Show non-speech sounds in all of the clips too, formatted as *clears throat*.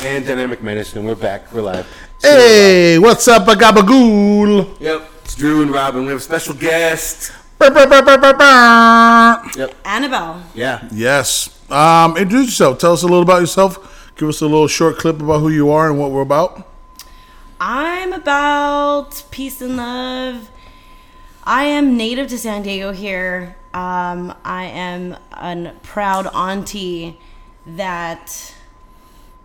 And Dynamic Menace, and we're back. We're live. Hey, what's up, a gabagool? Yep, it's Drew and Robin. We have a special guest. Brr, brr, brr, brr, brr, brr. Yep. Anabelle. Yeah. Yes. Um, introduce yourself. Tell us a little about yourself. Give us a little short clip about who you are and what we're about. I'm about peace and love. I am native to San Diego here. Um, I am a proud auntie that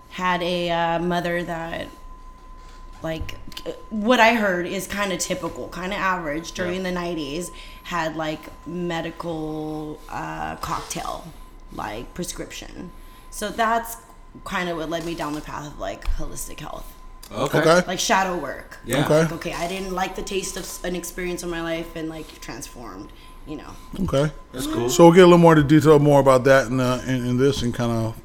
had a uh, mother that, like, what I heard is kind of typical, kind of average during the 90s, had like medical uh, cocktail, like prescription. So that's kind of what led me down the path of like holistic health Okay. Okay. like shadow work. Yeah. Okay. Like, okay, I didn't like the taste of an experience in my life and like transformed, you know. Okay. That's cool. So we'll get a little more into detail more about that in, uh, in, in this and kind of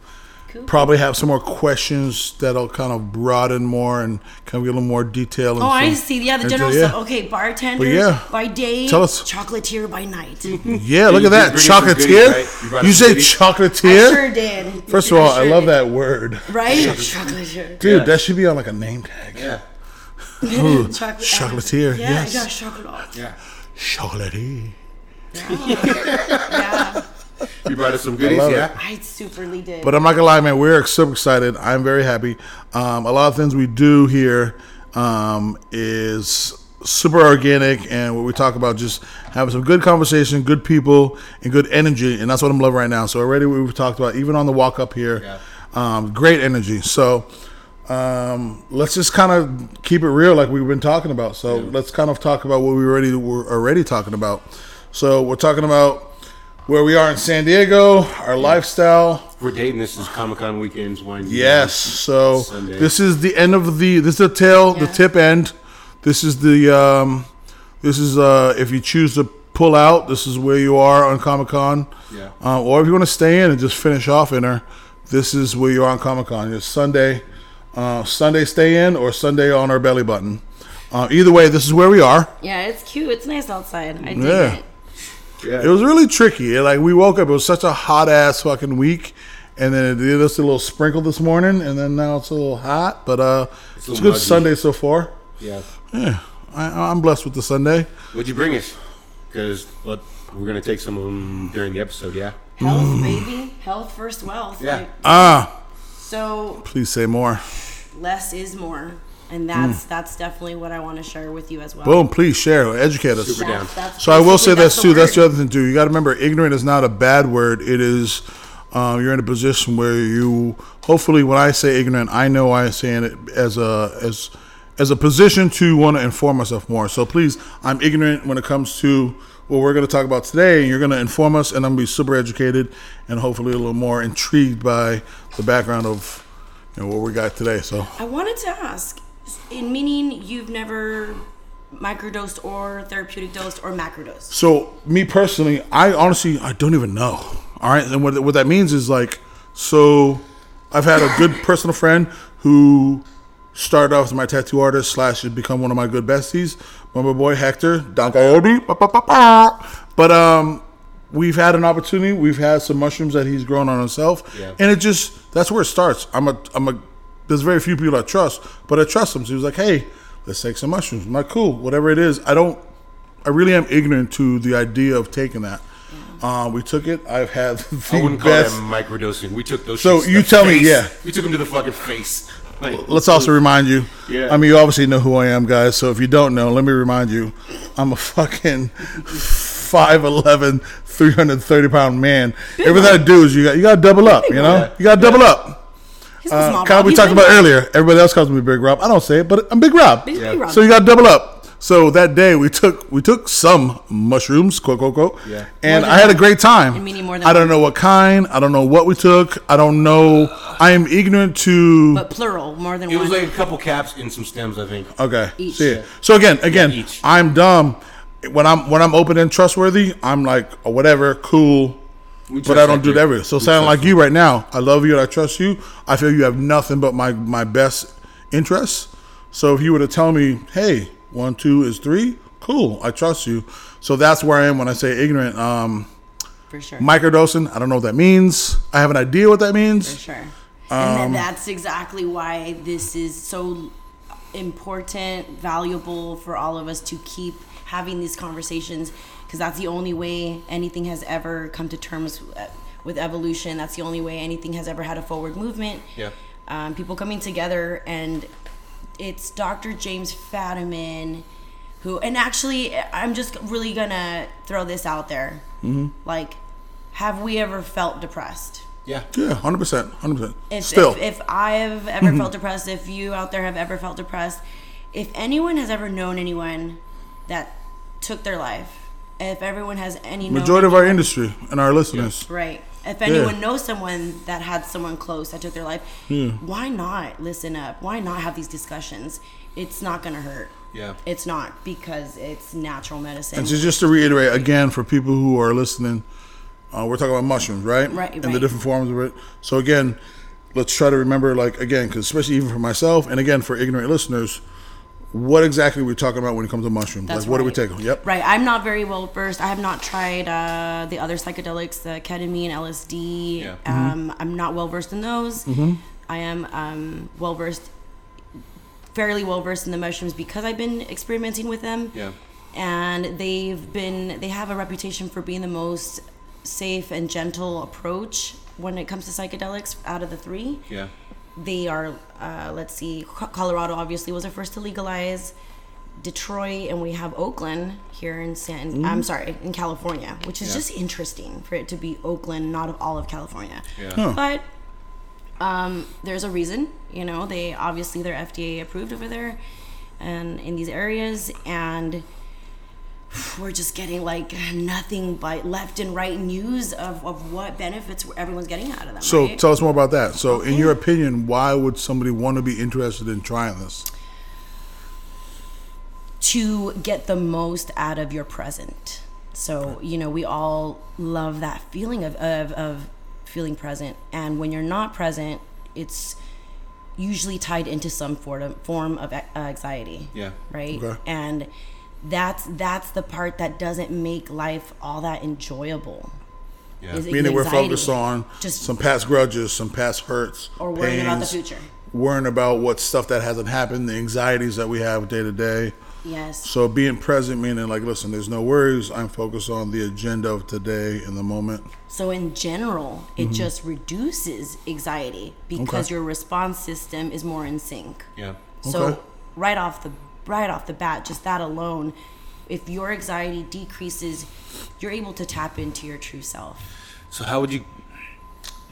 Cool. probably have some more questions that'll kind of broaden more and kind of get a little more detail. And Oh, I some- see. Yeah, the general so, yeah. stuff. Okay, bartender yeah. by day, Tell us. chocolatier by night. *laughs* Yeah, look at that. bring goodies, Chocolatier? right? You brought You say goodies? I chocolatier? sure did. First of all, I sure love did. that word. Right? chocolatier. Dude, Yeah. that should be on like a name tag. Yeah. *laughs* Chocolate. chocolatier, Yeah, yes. I got chocolate. Yeah. Chocolatier. Yeah, *laughs* *laughs* You brought us some goodies, love it. yeah? I superly did. But I'm not gonna lie, man. We're super excited. I'm very happy. Um, a lot of things we do here um, is super organic, and what we talk about just having some good conversation, good people, and good energy, and that's what I'm loving right now. So already we've talked about, even on the walk up here, Yeah. um, great energy. So. Um, let's just kind of keep it real, like we've been talking about. So let's kind of talk about what we already were already talking about. So we're talking about where we are in San Diego, our lifestyle, We're dating. This is Comic Con weekends one. Yes. So Sunday. this is the end of the. This is the tail, the tip end. This is the. Um, this is uh, if you choose to pull out. This is where you are on Comic Con. Yeah. Uh, or if you want to stay in and just finish off in her, this is where you are on Comic Con. It's Sunday. Uh, Sunday stay in or Sunday on our belly button. Uh, either way, this is where we are. yeah, it's cute. It's nice outside. I dig Yeah. it. Yeah. It was really tricky. Like we woke up, it was such a hot ass fucking week, and then it did us a little sprinkle this morning, and then now it's a little hot. But uh, it's, a a good muggy. Sunday so far. yeah. Yeah, I, I'm blessed with the Sunday. What'd you bring us? Because we're going to take some of them during the episode, yeah? Health, baby. Health first wealth. Yeah. Like, Ah, so please say more. less is more. And that's that's definitely what I want to share with you as well. Boom, please share, educate us. Super down. That's So I will say basically- this the too. That's the other thing too. You got to remember, ignorant is not a bad word. It is. Um, you're in a position where you. Hopefully, when I say ignorant, I know I'm saying it as a as as a position to want to inform myself more. So please, I'm ignorant when it comes to what we're going to talk about today. And you're going to inform us, and I'm going to be super educated and hopefully a little more intrigued by the background of you know what we got today. So I wanted to ask, in meaning you've never microdosed or therapeutic dosed or macrodosed. So me personally, I honestly I don't even know. All right, and what what that means is like, so I've had a good *laughs* personal friend who started off as my tattoo artist slash has become one of my good besties. My boy Hector, Don Coyote, but um, we've had an opportunity. We've had some mushrooms that he's grown on himself, Yeah. and it just that's where it starts. I'm a I'm a there's very few people I trust, but I trust him. So he was like, hey, let's take some mushrooms. I'm like, cool, whatever it is. I don't I really am ignorant to the idea of taking that. Uh, we took it. I've had *laughs* the I wouldn't call best. that microdosing. We took those So shits you the tell me, yeah. We took them to the fucking face. Like, Let's also remind you. Yeah. I mean, you obviously know who I am, guys. So if you don't know, let me remind you. I'm a fucking *laughs* 5'11", 330 pound man. Everything I do is you got you got to double up. You know, Yeah. you got to double up. He's a Uh, small kind we He's talked about Rob. earlier. Everybody else calls me Big Rob. I don't say it, but I'm Big Rob. Big, big Rob. So you got to double up. So that day we took we took some mushrooms, quote quote quote, Yeah. and I had a great time. More than I don't one. know what kind. I don't know what we took. I don't know. I am ignorant to. but plural, more than it one. was like a couple caps and some stems, I think. Okay. Each. See it. So again, again, each. I'm dumb. When I'm when I'm open and trustworthy, I'm like oh, whatever, cool. We But I don't do Hector. that every. So We sounding like you right now, I love you and I trust you. I feel you have nothing but my my best interests. So if you were to tell me, hey, one, two is three, cool, I trust you. So that's where I am when I say ignorant. Um, for sure. microdosing, I don't know what that means. I have an idea what that means. for sure. and Um, then that's exactly why this is so important, valuable for all of us to keep having these conversations because that's the only way anything has ever come to terms uh, with evolution. That's the only way anything has ever had a forward movement. Yeah. Um, people coming together, and it's Dr. James Fadiman who, and actually, I'm just really gonna throw this out there. Mm-hmm. Like, have we ever felt depressed? Yeah. Yeah, hundred percent, hundred percent. if, Still, if, if I have ever felt depressed, if you out there have ever felt depressed, if anyone has ever known anyone that took their life, if everyone has any majority of our industry and our listeners. right, if anyone knows someone that had someone close that took their life, why not listen up? Why not have these discussions? It's not gonna hurt. Yeah. It's not because it's natural medicine. And so just to reiterate again for people who are listening, uh, we're talking about mushrooms, right? Right, And the different forms of it. So again, let's try to remember, like again, because especially even for myself, and again for ignorant listeners, what exactly we're talking about when it comes to mushrooms. That's like, what are we right. taking? Yep. Right. I'm not very well versed. I have not tried uh, the other psychedelics, the ketamine, LSD. Yeah. Um, I'm not well versed in those. Mhm. I am um, well versed, fairly well versed in the mushrooms because I've been experimenting with them. Yeah. And they've been, they have a reputation for being the most safe and gentle approach when it comes to psychedelics out of the three Yeah. They are uh, let's see colorado obviously was the first to legalize detroit and we have oakland here in san i'm sorry in california which is Yeah. just interesting for it to be oakland not of all of california Yeah. but um, there's a reason you know they obviously they're fda approved over there and in these areas and we're just getting like nothing but left and right news of, of what benefits everyone's getting out of them So right? tell us more about that. So, in your opinion, why would somebody want to be interested in trying this? to get the most out of your present. So, you know, we all love that feeling of, of, of feeling present. And when you're not present, it's usually tied into some form of, form of uh, anxiety. Yeah. Right. Okay. And that's that's the part that doesn't make life all that enjoyable. Yeah. Is it Meaning we're focused on Just- some past grudges, some past hurts, Or worrying about the future. worrying about what stuff that hasn't happened, the anxieties that we have day to day. Yes. So being present, meaning like, listen, there's no worries. I'm focused on the agenda of today in the moment. So in general, it just reduces anxiety because Mm-hmm. Okay. your response system is more in sync. Yeah. So Okay. right off the right off the bat, just that alone, if your anxiety decreases, you're able to tap into your true self So how would you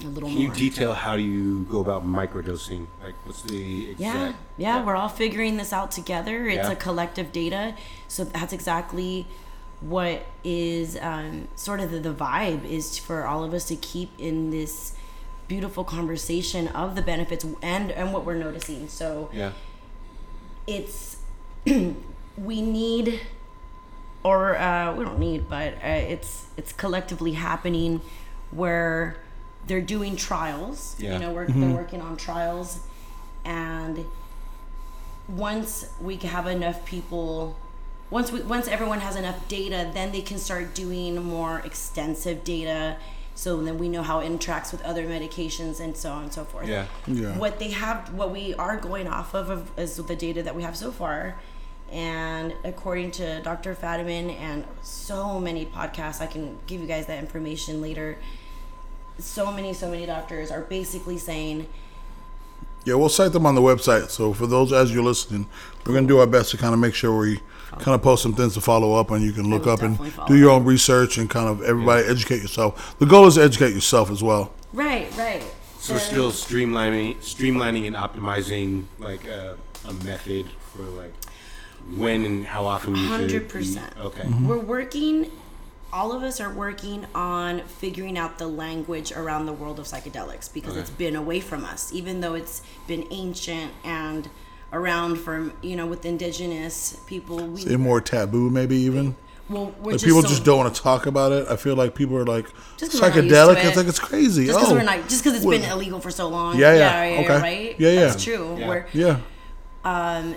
a little can you detail how do you go about microdosing? Like what's the exact yeah, yeah, we're all figuring this out together. It's Yeah. a collective data, so that's exactly what is um, sort of the, the vibe is for all of us to keep in this beautiful conversation of the benefits and and what we're noticing. So Yeah. it's *clears throat* we need or uh, we don't need but uh, it's it's collectively happening where they're doing trials Yeah. you know we're, they're working on trials and once we have enough people once we, once everyone has enough data then they can start doing more extensive data so then we know how it interacts with other medications and so on and so forth Yeah. Yeah. what they have what we are going off of, of is the data that we have so far and according to dr fadiman and so many podcasts i can give you guys that information later so many so many doctors are basically saying Yeah, we'll cite them on the website. So for those as you're listening, we're gonna do our best to kind of make sure we kind of post some things to follow up, and you can look up and do your own research and kind of everybody educate yourself. The goal is to educate yourself as well. right right So we're still streamlining, streamlining and optimizing like a, a method for like when and how often you should. 100%. Okay. Mm-hmm. we're working all of us are working on figuring out the language around the world of psychedelics because Okay. it's been away from us even though it's been ancient and around from you know with indigenous people we It's more taboo, maybe even. well we're Like just people so- just don't want to talk about it. I feel like people are like Just 'cause we're not used to psychedelic. it. It's like it's crazy. just because oh, we're not just because it's what- been illegal for so long Yeah, yeah, yeah, okay. right Yeah, yeah. that's true Yeah. we're Yeah. Um,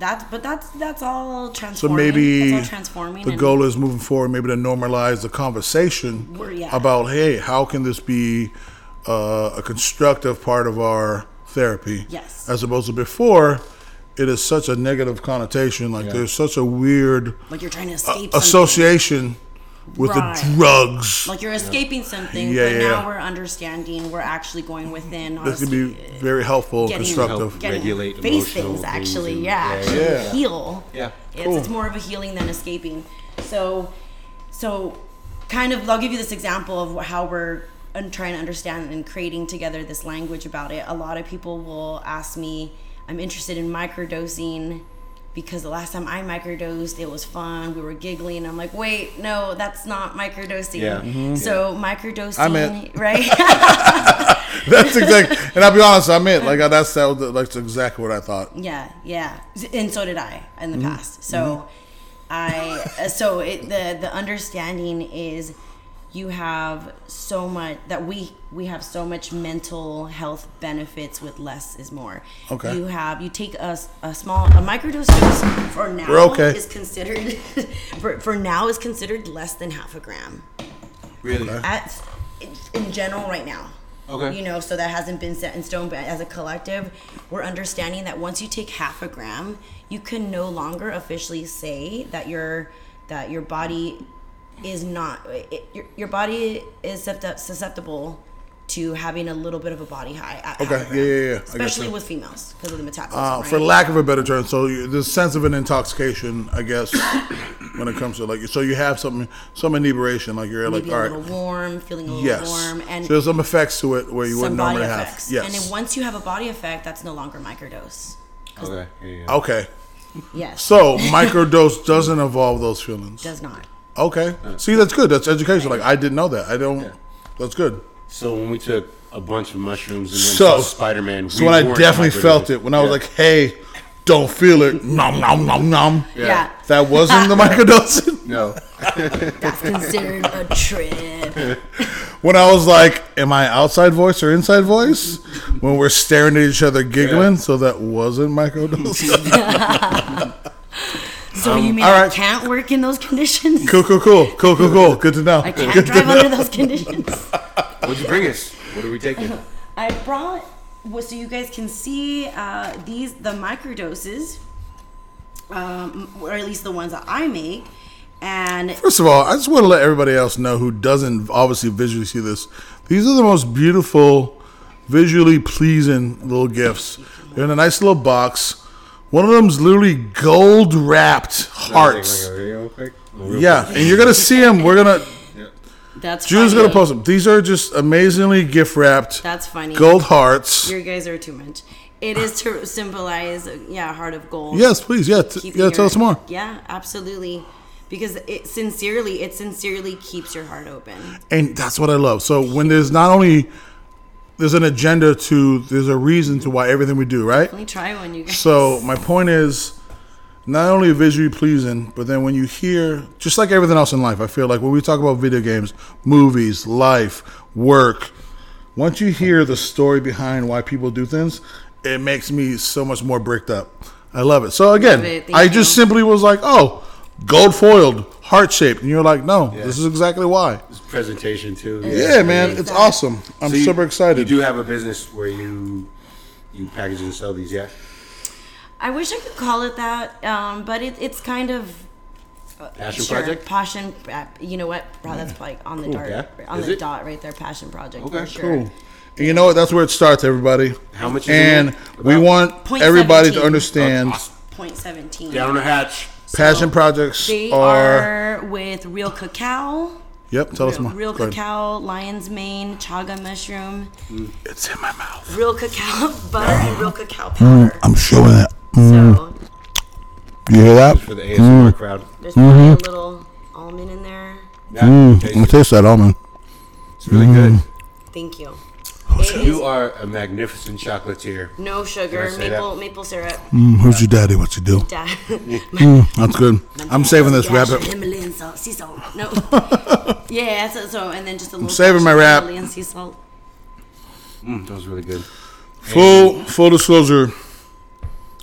that's but that's that's all transforming So maybe that's all transforming The goal is moving forward, maybe to normalize the conversation yeah. about, hey, how can this be uh, a constructive part of our therapy. Yes. As opposed to before, it is such a negative connotation. Like Yeah. there's such a weird Like you're trying to escape something. association with Right. the drugs. Like you're escaping something, Yeah, but yeah, now yeah. we're understanding. We're actually going mm-hmm. within. That can be very helpful and Getting- constructive. Help. getting regulate face things. things Actually, and- yeah, yeah, actually yeah. heal. Yeah. It's, Cool. it's more of a healing than escaping. So, so kind of, I'll give you this example of how we're trying to understand and creating together this language about it. A lot of people will ask me, I'm interested in microdosing because the last time I microdosed, it was fun. We were giggling. I'm like, wait, no, that's not microdosing. Yeah. Mhm. So microdosing, I'm right? *laughs* That's exactly. And I'll be honest, I meant. Like that's that. was- That's exactly what I thought. Yeah, yeah, and so did I in the Mm-hmm. past. So, I uh, so it, the the understanding is you have so much that we we have so much mental health benefits with less is more. Okay. You have you take a small a microdose dose for now We're okay. is considered *laughs* for, for now is considered less than half a gram Really? at in general right now. Okay. You know, so that hasn't been set in stone, but as a collective, we're understanding that once you take half a gram, you can no longer officially say that your that your body is not it, your, your body is susceptible to having a little bit of a body high. At Okay, yeah, yeah, yeah. Especially you. with females because of the metabolism. Uh, right? for lack of a better term, so you, the sense of an intoxication, I guess, *coughs* when it comes to like, so you have some some inebriation, like you're like, maybe all a right, little warm, feeling a little yes. warm, and so there's some effects to it where you wouldn't normally effects. have. Yes. And then once you have a body effect, that's no longer microdose. Okay. Yeah, yeah. okay. Yes. So microdose doesn't involve those feelings. does not. Okay. See, that's good. That's education. Like I didn't know that. I don't. That's good. So when we took a bunch of mushrooms and then So- saw Spider Man, So when I definitely felt it, when I was like, "Hey, don't feel it," nom nom nom nom. Yeah. That wasn't the microdosing. *laughs* no, *laughs* That's considered a trip. *laughs* When I was like, "Am I outside voice or inside voice?" When we're staring at each other, giggling. So that wasn't microdosing. So you mean all I right. can't work in those conditions? cool, cool, cool, cool, cool, cool. Good to know. I can't Good drive under those conditions. *laughs* what'd you bring us? What are we taking? I brought well, so you guys can see uh, these the microdoses, um, or at least the ones that I make, and First of all, I just want to let everybody else know who doesn't obviously visually see this. These are the most beautiful, visually pleasing little gifts. They're in a nice little box. One of them's literally gold wrapped hearts. Yeah, and you're gonna see them. We're gonna. that's Julie's funny. gonna post them. These are just amazingly gift wrapped That's funny. gold hearts. You guys are too much. It is to symbolize, yeah, heart of gold. Yes, please. Yeah, t- keeping yeah. Tell us more. Yeah, absolutely. Because it sincerely, it sincerely keeps your heart open. And that's what I love. So when there's not only there's an agenda to there's a reason to why everything we do, right? Let me try one, you guys. So my point is, not only visually pleasing, but then when you hear, just like everything else in life, I feel like when we talk about video games, movies, life, work, once you hear the story behind why people do things, it makes me so much more bricked up. I love it. So again, it. I just you. simply was like, oh, gold foiled, heart shaped, and you're like, no, this is exactly why. This presentation too. Yeah, man, it's awesome. I'm So you- super excited. You do have a business where you you package and sell these, yeah? I wish I could call it that, um, but it, it's kind of Passion sure, project. Passion. uh, You know what? Bro, that's like on the dot, yeah. on Is the it? dot right there. Passion project. Okay, for sure. Cool. And you know what? That's where it starts, everybody. How much? And it? we want Point everybody to 17. understand Awesome. Point seventeen. Down on the hatch. passion projects They are, are with real cacao, Yep, tell us more. real Go ahead. cacao, lion's mane, chaga mushroom, It's in my mouth. real cacao *laughs* butter, and mm. real cacao mm, powder. I'm showing it. Mm. So You hear that? For the ASMR crowd. there's probably a mm-hmm. little almond in there. Yeah, I'm taste gonna taste that almond. It's really good. Thank you. It is You are a magnificent chocolatier. no sugar, Can I say maple maple syrup. Mm, who's your daddy? What's he do? *laughs* Dad. That's good. I'm saving this Gosh, wrap. Himalayan salt, sea salt. No. *laughs* yeah, so, so and then just a little. saving dash my of wrap. Himalayan sea salt. Mm, that was really good. Full full disclosure.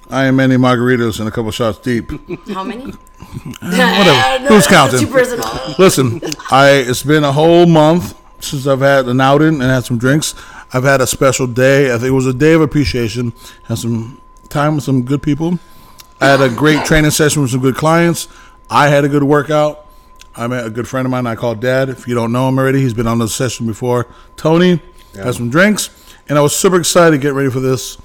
I am many margaritas and a couple shots deep. *laughs* How many? Whatever. No, Who's that's counting? Too personal. Listen, I it's been a whole month since I've had an outing and had some drinks. I've had a special day. I think it was a day of appreciation. Had some time with some good people. I had a great training session with some good clients. I had a good workout. I met a good friend of mine I called Dad. If you don't know him already, he's been on the session before. Tony had some drinks, and I was super excited to get ready for this.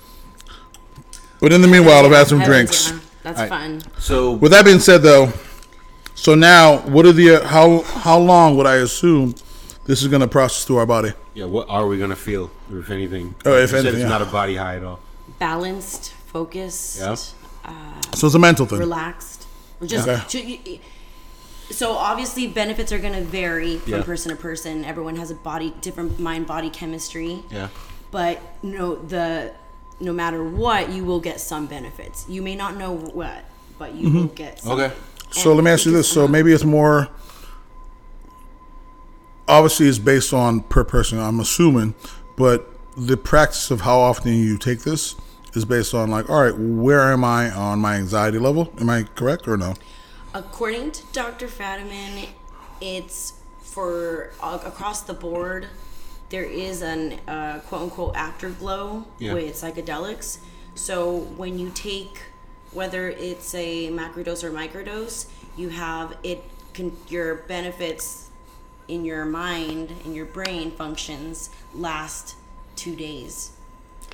But in the meanwhile, I've had some drinks. That's All right. fun. So With that being said, though, so now what are the uh, how how long would I assume this is going to process through our body? yeah, what are we gonna feel, if anything? Oh, if You said anything, it's yeah. not a body high at all. Balanced, focused, Yeah. Uh, so it's a mental thing. relaxed. Or Just Okay. ju- y- y- so obviously benefits are going to vary from Yeah. person to person. Everyone has a body different mind body chemistry. Yeah. But no the no matter what, you will get some benefits. You may not know what, but you mm-hmm. will get some. Okay. So let me ask you this: so maybe it's more. Obviously, it's based on per person. I'm assuming, but the practice of how often you take this is based on like, all right, where am I on my anxiety level? Am I correct or no? According to Dr. Fadiman, it's for uh, across the board. There is an uh, quote unquote afterglow Yeah. with psychedelics. So when you take, whether it's a macrodose or microdose, you have it. Can, your benefits in your mind in your brain functions last two days.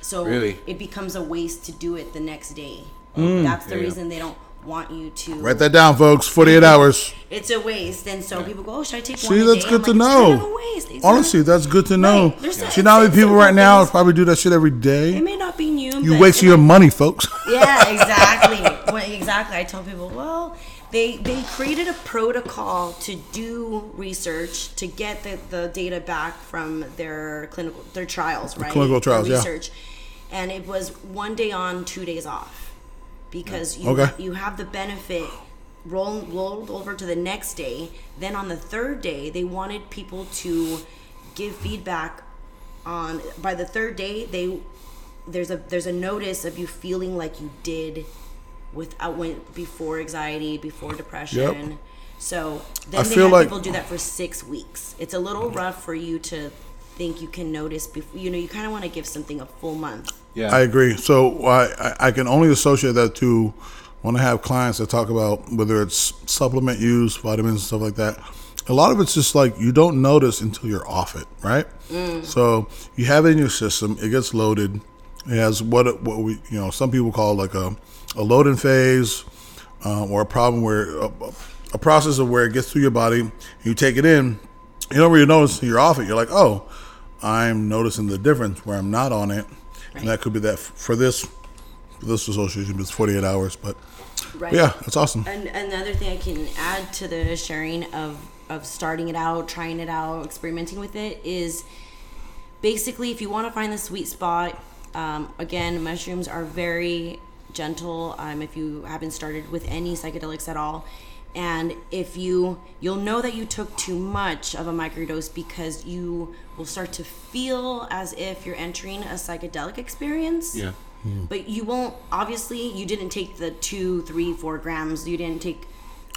So Really? it becomes a waste to do it the next day. Mm. That's the Yeah, yeah. reason they don't want you to Write that down, folks. 48 *laughs* hours. it's a waste, and so people go, "Oh, should I take one?" See, that's day?" good I'm to like, know. It's kind of a waste. It's Honestly, that's good to know. Right. There's a- See, now people right now probably do that shit every it may not be new. You waste your money, folks. Yeah, *laughs* exactly. well, exactly. I tell people, well, they they created a protocol to do research to get the, the data back from their clinical their trials, right? clinical Their trials, yeah. research, and it was one day on, two days off, because you Okay. you have the benefit roll, rolled over to the next day. Then on the third day, they wanted people to give feedback on. By the third day, they there's a there's a notice of you feeling like you did without uh, when before anxiety, before depression. So then I they feel have like- people do that for six weeks. It's a little rough for you to think you can notice. Before, you know, you kind of want to give something a full month. Yeah. I agree. So I, I- I can only associate that to when I have clients that talk about whether it's supplement use, vitamins, and stuff like that. A lot of it's just like you don't notice until you're off it, right? Mm. So you have it in your system, it gets loaded. It has what it- what we you know some people call like a a loading phase, uh, or a problem where a, a process of where it gets through your body. You take it in, you don't really notice you're off it. You're like, oh, I'm noticing the difference where I'm not on it, and that could be that for this for this association it's 48 hours. But Right. yeah, that's awesome. And another thing I can add to the sharing of of starting it out, trying it out, experimenting with it is basically if you want to find the sweet spot. Um, again, mushrooms are very gentle. Um, if you haven't started with any psychedelics at all, and if you you'll know that you took too much of a microdose because you will start to feel as if you're entering a psychedelic experience yeah. but you won't obviously you didn't take the two three four grams you didn't take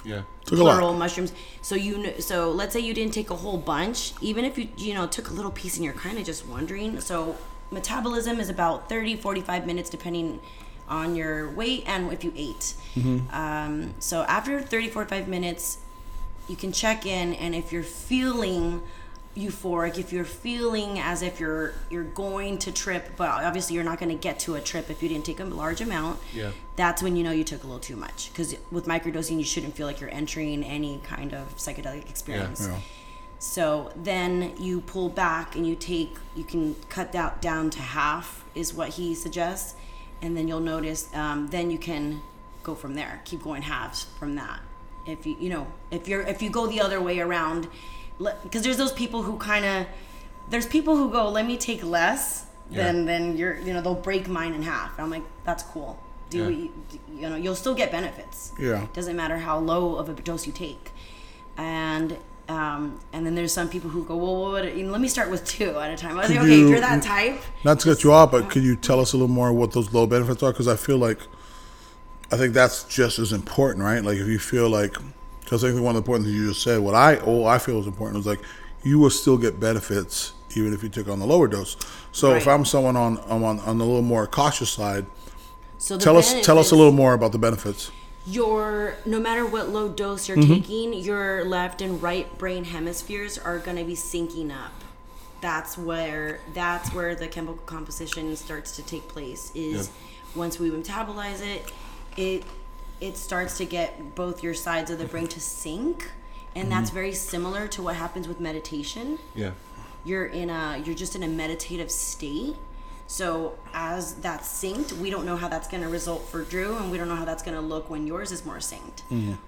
Yeah. Took a lot. plural mushrooms so you kn- so let's say you didn't take a whole bunch even if you you know took a little piece and you're kind of just wondering so metabolism is about 30 45 minutes depending on your weight and if you ate. Um, so after 30 45 minutes you can check in and if you're feeling euphoric if you're feeling as if you're you're going to trip but obviously you're not going to get to a trip if you didn't take a large amount Yeah. that's when you know you took a little too much. Because with microdosing you shouldn't feel like you're entering any kind of psychedelic experience. Yeah. so then you pull back and you take you can cut that down to half is what he suggests and then you'll notice um, then you can go from there keep going halves from that if you you know if you're if you go the other way around because there's those people who kind of there's people who go let me take less Yeah. then then you're you know they'll break mine in half i'm like that's cool do Yeah. you, you know you'll still get benefits Yeah. doesn't matter how low of a dose you take and um, and then there's some people who go well what, know, let me start with two at a time i was Could like okay you- if you're that type Not to cut you off, but could you tell us a little more what those low benefits are? Because I feel like, I think that's just as important, right? Like if you feel like, because I think one of the important things you just said, what I oh I feel is important was like, you will still get benefits even if you took on the lower dose. So if I'm someone on I'm on, on the little more cautious side, So tell us tell us a little more about the benefits. Your no matter what low dose you're Mm-hmm. taking, your left and right brain hemispheres are going to be syncing up. That's where that's where the chemical composition starts to take place. Is once we metabolize it, it it starts to get both your sides of the brain to sync, and that's Mm-hmm. very similar to what happens with meditation Yeah. you're in a you're just in a meditative state so as that's synced we don't know how that's going to result for drew and we don't know how that's going to look when yours is more synced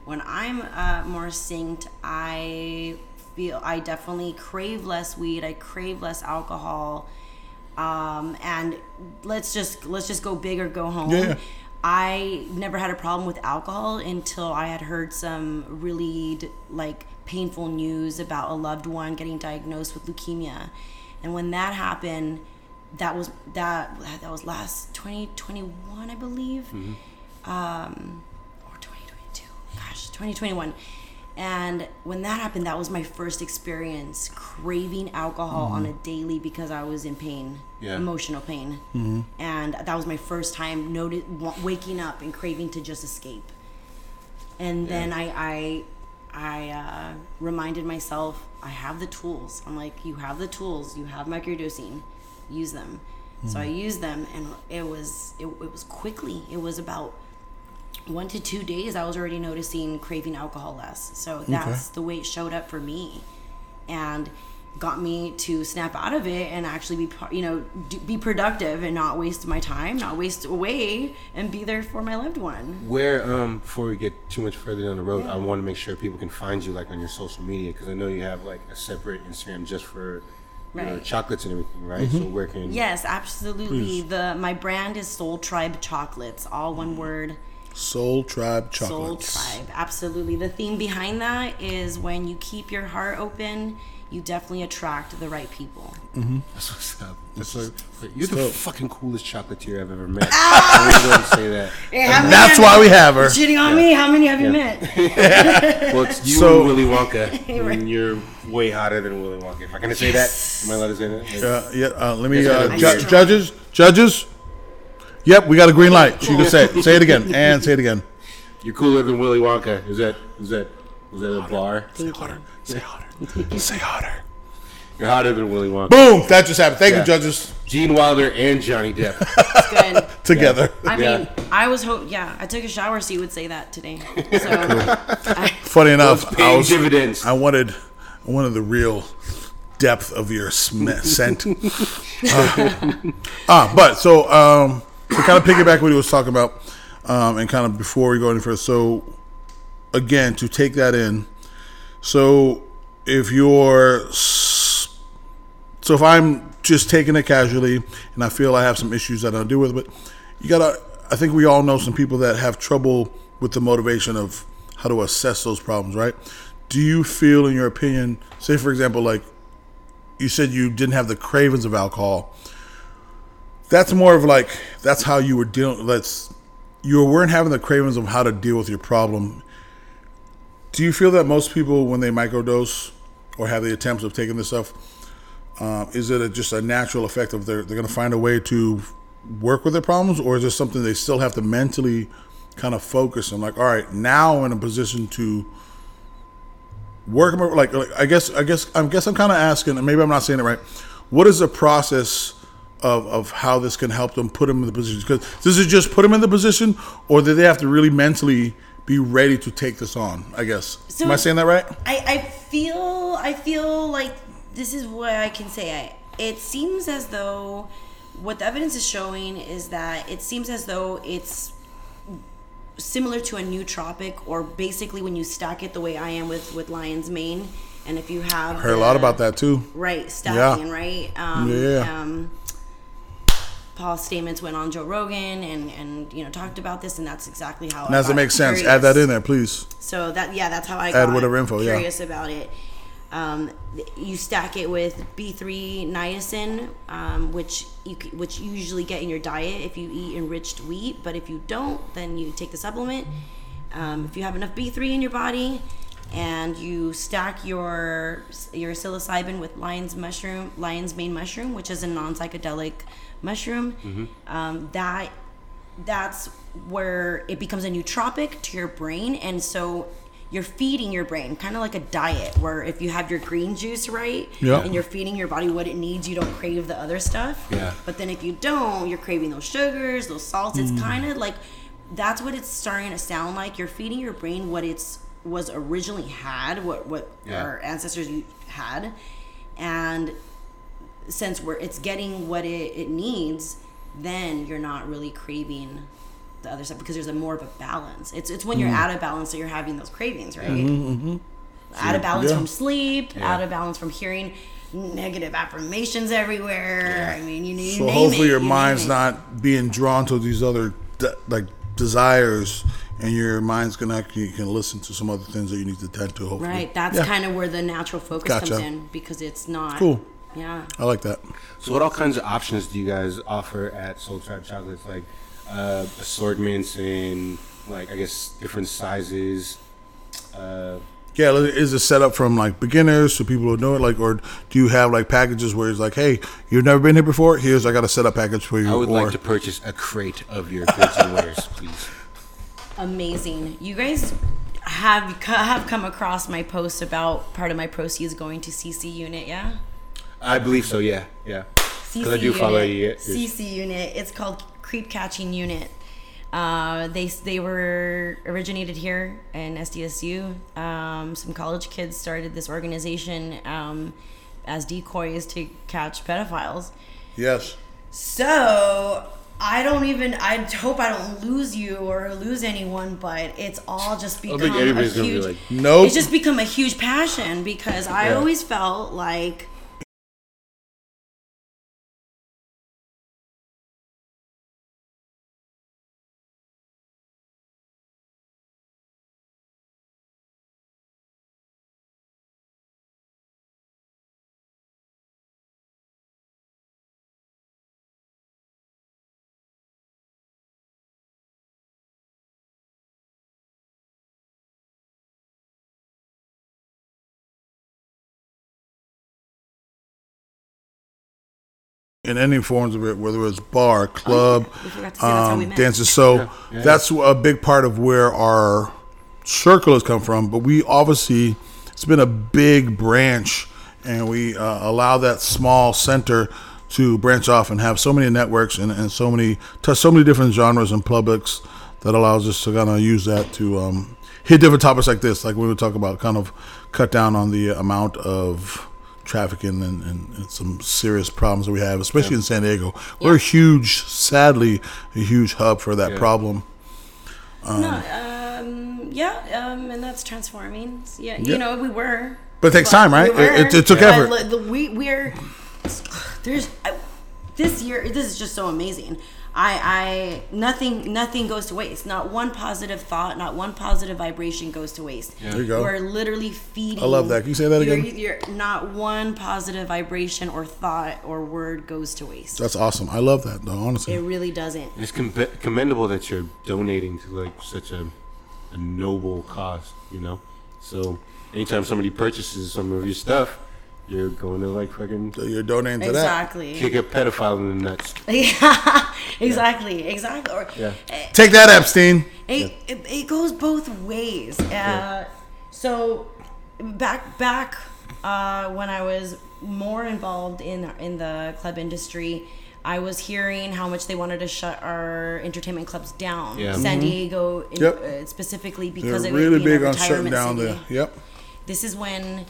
when i'm uh, more synced i feel i definitely crave less weed i crave less alcohol um, and let's just let's just go big or go home yeah. I never had a problem with alcohol until I had heard some really like painful news about a loved one getting diagnosed with leukemia. And when that happened, that was that that was last 2021, I believe. Um or 2022. Gosh, 2021. And when that happened, that was my first experience craving alcohol on a daily because I was in pain, Yeah. emotional pain, and that was my first time noti- waking up and craving to just escape. And then I, I, I uh, reminded myself, I have the tools. I'm like, you have the tools. You have microdosing. Use them. So I used them, and it was it, it was quickly. It was about one to two days, I was already noticing craving alcohol less. So that's the way it showed up for me, and got me to snap out of it and actually be, you know, be productive and not waste my time, not waste away, and be there for my loved one. Where um before we get too much further down the road, I want to make sure people can find you like on your social media because I know you have like a separate Instagram just for Right. chocolates and everything, right? Mm-hmm. So where can Yes, absolutely. The my brand is Soul Tribe Chocolates, all one word. Soul Tribe Chocolates. Soul. Tribe, absolutely. The theme behind that is when you keep your heart open, you definitely attract the right people. That's what's up. That's what, you're the fucking coolest chocolatier I've ever met. I'm going to say that. And that's why we have her. Cheating on me? How many have you met? *laughs* Well, it's you So- and Willy Wonka, *laughs* and you're way hotter than Willy Wonka. If I can say that, am I allowed to say that? Like, Uh, yeah, uh, let me. Uh, ju- judges, judges. Yep, we got a green light. You can say it. Say it again *laughs* and say it again. You're cooler than Willy Wonka. Is that is that is that a bar? Thank you. Say hotter. Say hotter. You're hotter than Willy Wonka. Boom! That just happened. Thank Yeah. you, judges. Gene Wilder and Johnny Depp. *laughs* It's good. Together. I Yeah. mean, I was hope. Yeah, I took a shower, so you would say that today. *laughs* So, I, Funny enough, I paying was. dividends. I wanted, I wanted the real depth of your sm- scent. *laughs* Uh, ah, but so um, to kind of piggyback what he was talking about, um, and kind of before we go any further. So again, to take that in. So if you're, so if I'm just taking it casually, and I feel I have some issues that I deal with, but you gotta. I think we all know some people that have trouble with the motivation of how to assess those problems, right? Do you feel, in your opinion, say for example, like you said you didn't have the cravings of alcohol. That's more of like that's how you were dealing. That's you weren't having the cravings of how to deal with your problem. Do you feel that most people, when they microdose or have the attempts of taking this stuff, um, is it a, just a natural effect of they're they're going to find a way to work with their problems, or is this something they still have to mentally kind of focus on? Like, all right, now I'm in a position to work like, like I guess I guess I guess I'm kind of asking, and maybe I'm not saying it right. What is the process of of how this can help them put them in the position? Because does it just put them in the position, or do they have to really mentally be ready to take this on? I guess. So- Am I saying that right? I, I feel I feel like this is what I can say. I, it seems as though what the evidence is showing is that it seems as though it's similar to a nootropic, or basically when you stack it the way I am with with lion's mane. And if you have Heard a lot about that too. right stacking, right? Um, Yeah. Um, Paul Stamets went on Joe Rogan and and you know talked about this, and that's exactly how. And as it makes sense, add that in there, please. So that yeah, that's how I Add got whatever info, yeah. curious about it. Um, you stack it with B3 niacin, um, which you which you usually get in your diet if you eat enriched wheat. But if you don't, then you take the supplement. Um, if you have enough B3 in your body, and you stack your your psilocybin with lion's mushroom, lion's mane mushroom, which is a non psychedelic mushroom. Um, that that's where it becomes a nootropic to your brain, and so you're feeding your brain, kind of like a diet, where if you have your green juice right, Yeah. and you're feeding your body what it needs, you don't crave the other stuff. Yeah. But then if you don't, you're craving those sugars, those salts. Mm. It's kind of like that's what it's starting to sound like. You're feeding your brain what it's was originally had, what what Yeah. our ancestors had, and since we're it's getting what it, it needs, then you're not really craving the other stuff because there's a more of a balance. It's it's when you're Mm. out of balance that you're having those cravings, right? Out of balance Yeah. from sleep, Yeah. out of balance from hearing negative affirmations everywhere. I mean, you, you So hopefully it, your you mind's not being drawn to these other de- like desires, and your mind's gonna actually you can listen to some other things that you need to tend to. Hopefully, right. That's kind of where the natural focus Gotcha. comes in because it's not Cool. Yeah. I like that. So, what all kinds of options do you guys offer at Soul Tribe Chocolates? Like uh, assortments and like I guess different sizes. Uh, Yeah, is it set up from like beginners to people who know it, like, or do you have like packages where it's like, hey, you've never been here before? Here's I got a setup package for you. I would or, like to purchase a crate of your goods and wares, please. amazing. You guys have have come across my post about part of my proceeds going to CC unit, yeah? I believe so. Yeah, yeah. CC I do follow unit, you, yeah. CC unit. It's called creep catching unit. Uh, they they were originated here in SDSU. Um, some college kids started this organization um, as decoys to catch pedophiles. yes. So I don't even. I hope I don't lose you or lose anyone, but it's all just don't become think a gonna be huge. like, Nope. It's just become a huge passion because I Yeah. always felt like in any forms of it, whether it's bar, club, We forgot to say that's how we um, dances. So Yeah, yeah. that's a big part of where our circle has come from. But we obviously, it's been a big branch, and we uh, allow that small center to branch off and have so many networks and, and so many touch so many different genres and publics that allows us to kind of use that to um, hit different topics like this, like we would talk about, kind of cut down on the amount of trafficking and, and, and some serious problems that we have, especially in San Diego. We're a huge, sadly, a huge hub for that Yeah. problem. no, um, yeah, um, and that's transforming. Yeah, you know, we were. But it takes time, right? we. It- it- it took effort. li- the- we we're there's I, this year. This is just so amazing. I I nothing nothing goes to waste. Not one positive thought, not one positive vibration goes to waste. There you go. We're literally feeding. I love that. Can you say that you're- again? You're, not one positive vibration or thought or word goes to waste. That's awesome. I love that, though, honestly. It really doesn't. It's com- commendable that you're donating to like such a, a noble cause, you know. So anytime somebody purchases some of your stuff, you're going to like fucking So you're donating to that. Exactly. kick a pedophile in the nuts. *laughs* Yeah, exactly, exactly. Or, Yeah. eh, Take that, Epstein. it, it, it goes both ways. Uh, So back back uh, when I was more involved in in the club industry, I was hearing how much they wanted to shut our entertainment clubs down. Yeah. San Diego, in, Mm-hmm. Yep. uh, specifically They're because of it really being big a on shutting retirement down city. the. Yep. This is when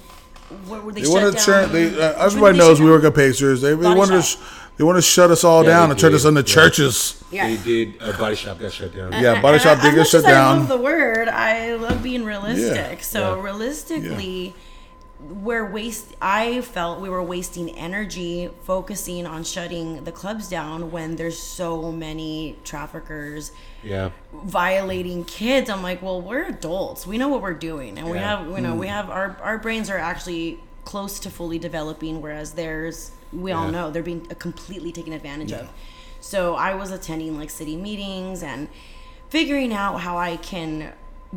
where, where they, They shut want to down. turn. They, uh, everybody they knows we work at Pacers. They, they Body want to. Sh- they want to shut us all Yeah, down they and turn us into Yeah. churches. Yeah. They did a body shop got shut down. Yeah, Body Shop I- did as get shut as I love the word. I love being realistic. So Yeah. realistically, we're waste. I felt we were wasting energy focusing on shutting the clubs down when there's so many traffickers Yeah. violating kids. I'm like, well, we're adults. We know what we're doing, and we have, you know, Mm. we have our our brains are actually close to fully developing, whereas theirs, we all know, they're being completely taken advantage of. So I was attending like city meetings and figuring out how I can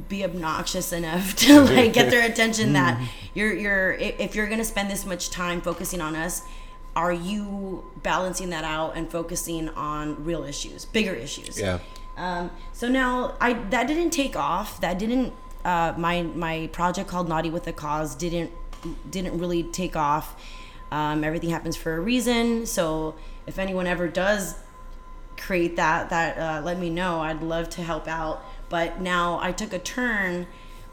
be obnoxious enough to like get their attention that you're you're if you're gonna spend this much time focusing on us are you balancing that out and focusing on real issues bigger issues Yeah. um, so now I that didn't take off. That didn't uh, my my project called Naughty with a Cause didn't didn't really take off. Um, everything happens for a reason. So if anyone ever does create that, that uh, let me know. I'd love to help out. But now I took a turn,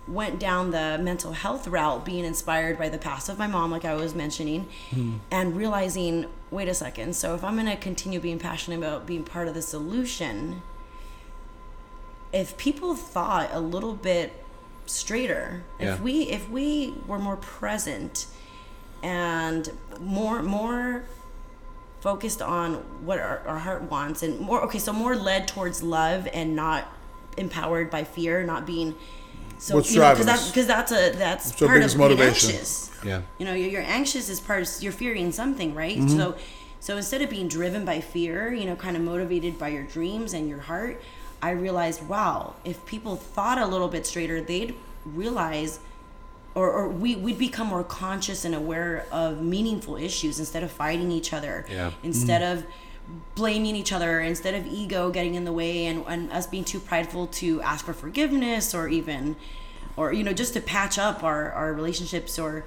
went down the mental health route, being inspired by the past of my mom, like I was mentioning, hmm. and realizing, wait a second. So if I'm gonna continue being passionate about being part of the solution, if people thought a little bit straighter Yeah. if we if we were more present and more more focused on what our, our heart wants and more okay so more led towards love and not empowered by fear not being so What's you know because us? that's because that's a that's What's part biggest of being anxious Yeah. you know you're, you're anxious is part of you're fearing something right Mm-hmm. so so instead of being driven by fear you know kind of motivated by your dreams and your heart i realized wow if people thought a little bit straighter they'd realize or, or we, we'd become more conscious and aware of meaningful issues instead of fighting each other Yeah. instead of blaming each other instead of ego getting in the way and, and us being too prideful to ask for forgiveness or even or you know just to patch up our, our relationships or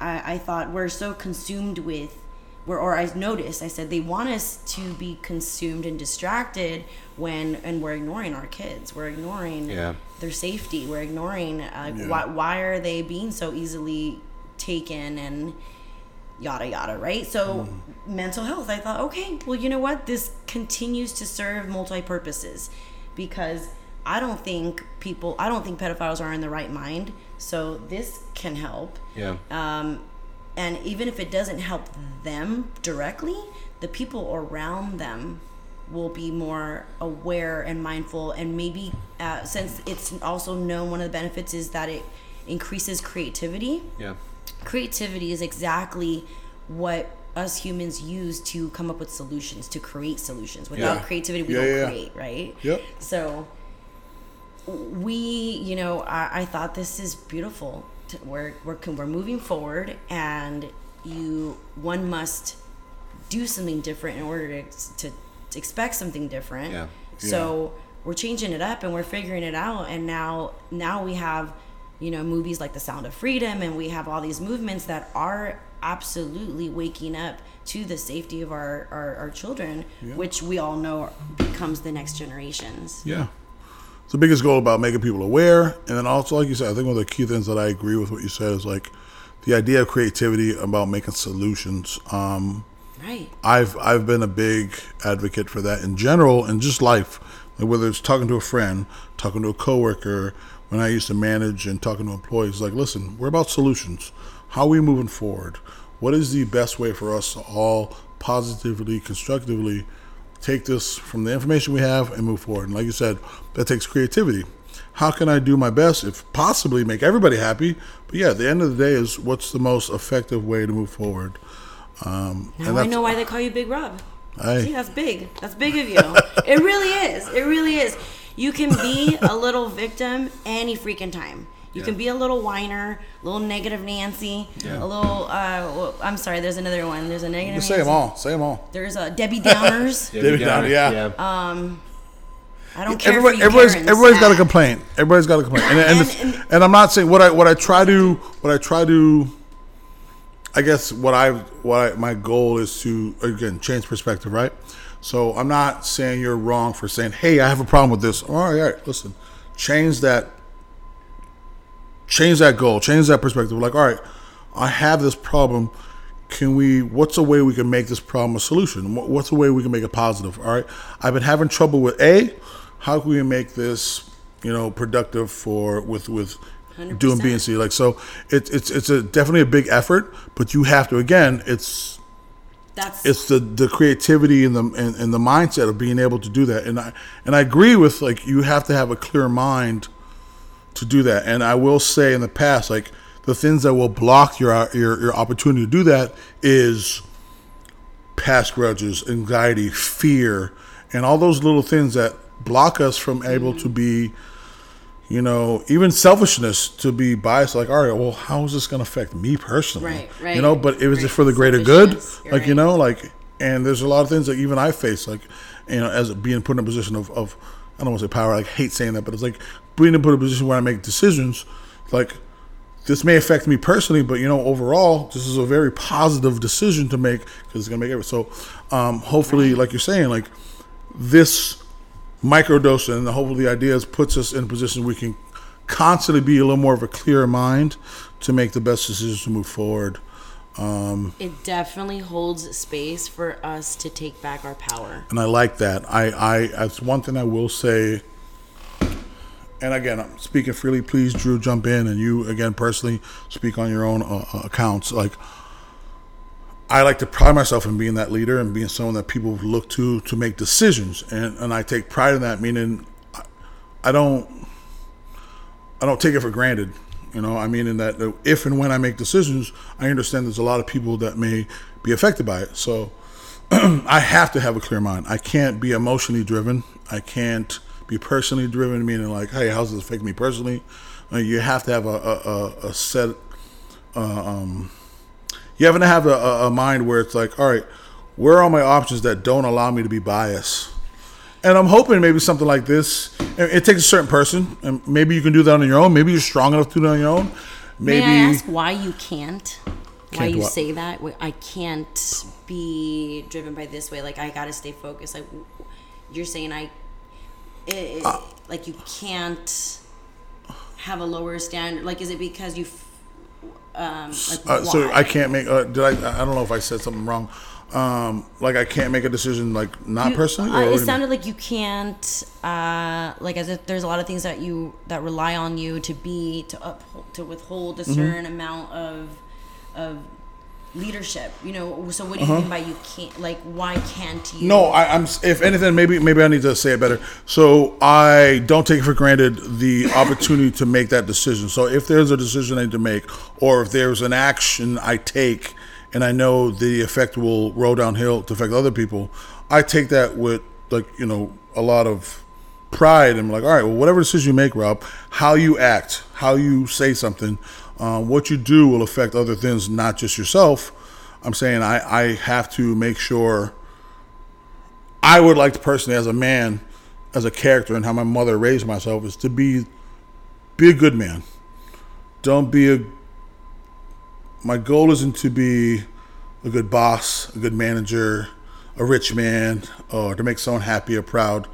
I, I thought we're so consumed with or, or I noticed I said they want us to be consumed and distracted when and we're ignoring our kids. We're ignoring Yeah. their safety. We're ignoring uh, why, why are they being so easily taken and yada yada right? So mental health i thought okay well you know what? This continues to serve multi-purposes because i don't think people i don't think pedophiles are in the right mind. So this can help. Yeah. um, and even if it doesn't help them directly the people around them will be more aware and mindful. And maybe uh, since it's also known one of the benefits is that it increases creativity. Yeah. Creativity is exactly what us humans use to come up with solutions to create solutions without Yeah. creativity we Yeah, don't yeah, create right Yep. so we you know i, I thought this is beautiful we're, we're we're moving forward and you one must do something different in order to, to, to expect something different Yeah. so we're changing it up and we're figuring it out and now now we have you know movies like the sound of freedom and we have all these movements that are absolutely waking up to the safety of our our, our children which we all know becomes the next generations Yeah. It's the biggest goal about making people aware. And then also, like you said, I think one of the key things that I agree with what you said is like the idea of creativity about making solutions. Um, right I've I've been a big advocate for that in general and just life. Like whether it's talking to a friend, talking to a coworker, when I used to manage and talking to employees, like, listen, we're about solutions. How are we moving forward? What is the best way for us to all positively, constructively take this from the information we have and move forward? And like you said, that takes creativity. How can I do my best if possibly make everybody happy? But yeah, at the end of the day is what's the most effective way to move forward. Um, Now I know why they call you Big Rob. Hey. See, that's big. That's big of you. *laughs* it really is. It really is. You can be a *laughs* little victim any freaking time. You can be a little whiner, a little negative Nancy, Yeah. a little. Uh, I'm sorry. There's another one. There's a negative. Just say them all. Say them all. There's a Debbie Downers. *laughs* David Downer, yeah. Um, I don't care. Everybody, for you everybody's Karens. everybody's got a complaint. Everybody's got a complaint, and and, And- and- and I'm not saying what I what I try to what I try to. I guess what I what I, my goal is to again change perspective, right? So I'm not saying you're wrong for saying, "Hey, I have a problem with this." All right, all right, listen, change that. Change that goal. Change that perspective. Like, all right, I have this problem. Can we? What's a way we can make this problem a solution? What's a way we can make it positive? All right, I've been having trouble with A. How can we make this, you know, productive for with with doing B and C? Like, so it's it's it's a definitely a big effort, but you have to again. It's That's it's the the creativity and the and, and the mindset of being able to do that. And I and I agree with like you have to have a clear mind to do that. And I will say in the past, like the things that will block your your, your opportunity to do that is past grudges, anxiety, fear, and all those little things that block us from able to be, you know, even selfishness to be biased. Like, all right, well, how is this going to affect me personally? Right, right, You know, but it was right. for the greater good. You're Like, you know, like, and there's a lot of things that even I face, like, you know, as being put in a position of, of I don't want to say power. I hate saying that, but it's like being put in a position where I make decisions. Like, this may affect me personally, but you know, overall, this is a very positive decision to make because it's gonna make it. So, um, hopefully, like you're saying, like this microdose and hopefully the ideas puts us in a position we can constantly be a little more of a clearer mind to make the best decisions to move forward. Um, It definitely holds space for us to take back our power. and I like that. I, I that's one thing I will say. And again, I'm speaking freely. Please, Drew, jump in, and you again personally speak on your own uh, uh, accounts. Like, I like to pride myself in being that leader and being someone that people look to to make decisions, and and I take pride in that. Meaning, I, don't, I don't take it for granted. You know, I mean, in that if and when I make decisions, I understand there's a lot of people that may be affected by it. So, *clears throat* I have to have a clear mind. I can't be emotionally driven. I can't be personally driven, meaning like, hey, how's this affect me personally? Uh, you have to have a, a, a, a set. Uh, um, you have to have a, a, mind where it's like, all right, where are my options that don't allow me to be biased? And I'm hoping maybe something like this. It, takes a certain person, and maybe you can do that on your own. Maybe you're strong enough to do it on your own. Maybe May I ask why you can't? Why Can't why you what? say that? I can't be driven by this way. Like I gotta stay focused. Like you're saying, I, it, Uh. like you can't have a lower standard. Like is it because you, f- um, like Uh, so? I can't make. Uh, did I? I don't know if I said something wrong. Um, like I can't make a decision like not You- personally. uh, or what do it sounded like you can't, uh, like as if there's a lot of things that you that rely on you to be to uphold to withhold a Mm-hmm. certain amount of of leadership. You know, so what do you mean by you can't? Like, why can't you? Uh-huh. No, I, I'm. If anything, maybe maybe I need to say it better. So I don't take for granted the *laughs* opportunity to make that decision. So if there's a decision I need to make, or if there's an action I take, and I know the effect will roll downhill to affect other people, I take that with like you know a lot of pride and like, all right, well, whatever decision you make, Rob, how you act, how you say something, um, what you do will affect other things, not just yourself. I'm saying I, I have to make sure I would like to personally, as a man, as a character, and how my mother raised myself, is to be be a good man. Don't be a. My goal isn't to be a good boss, a good manager, a rich man, or to make someone happy or proud.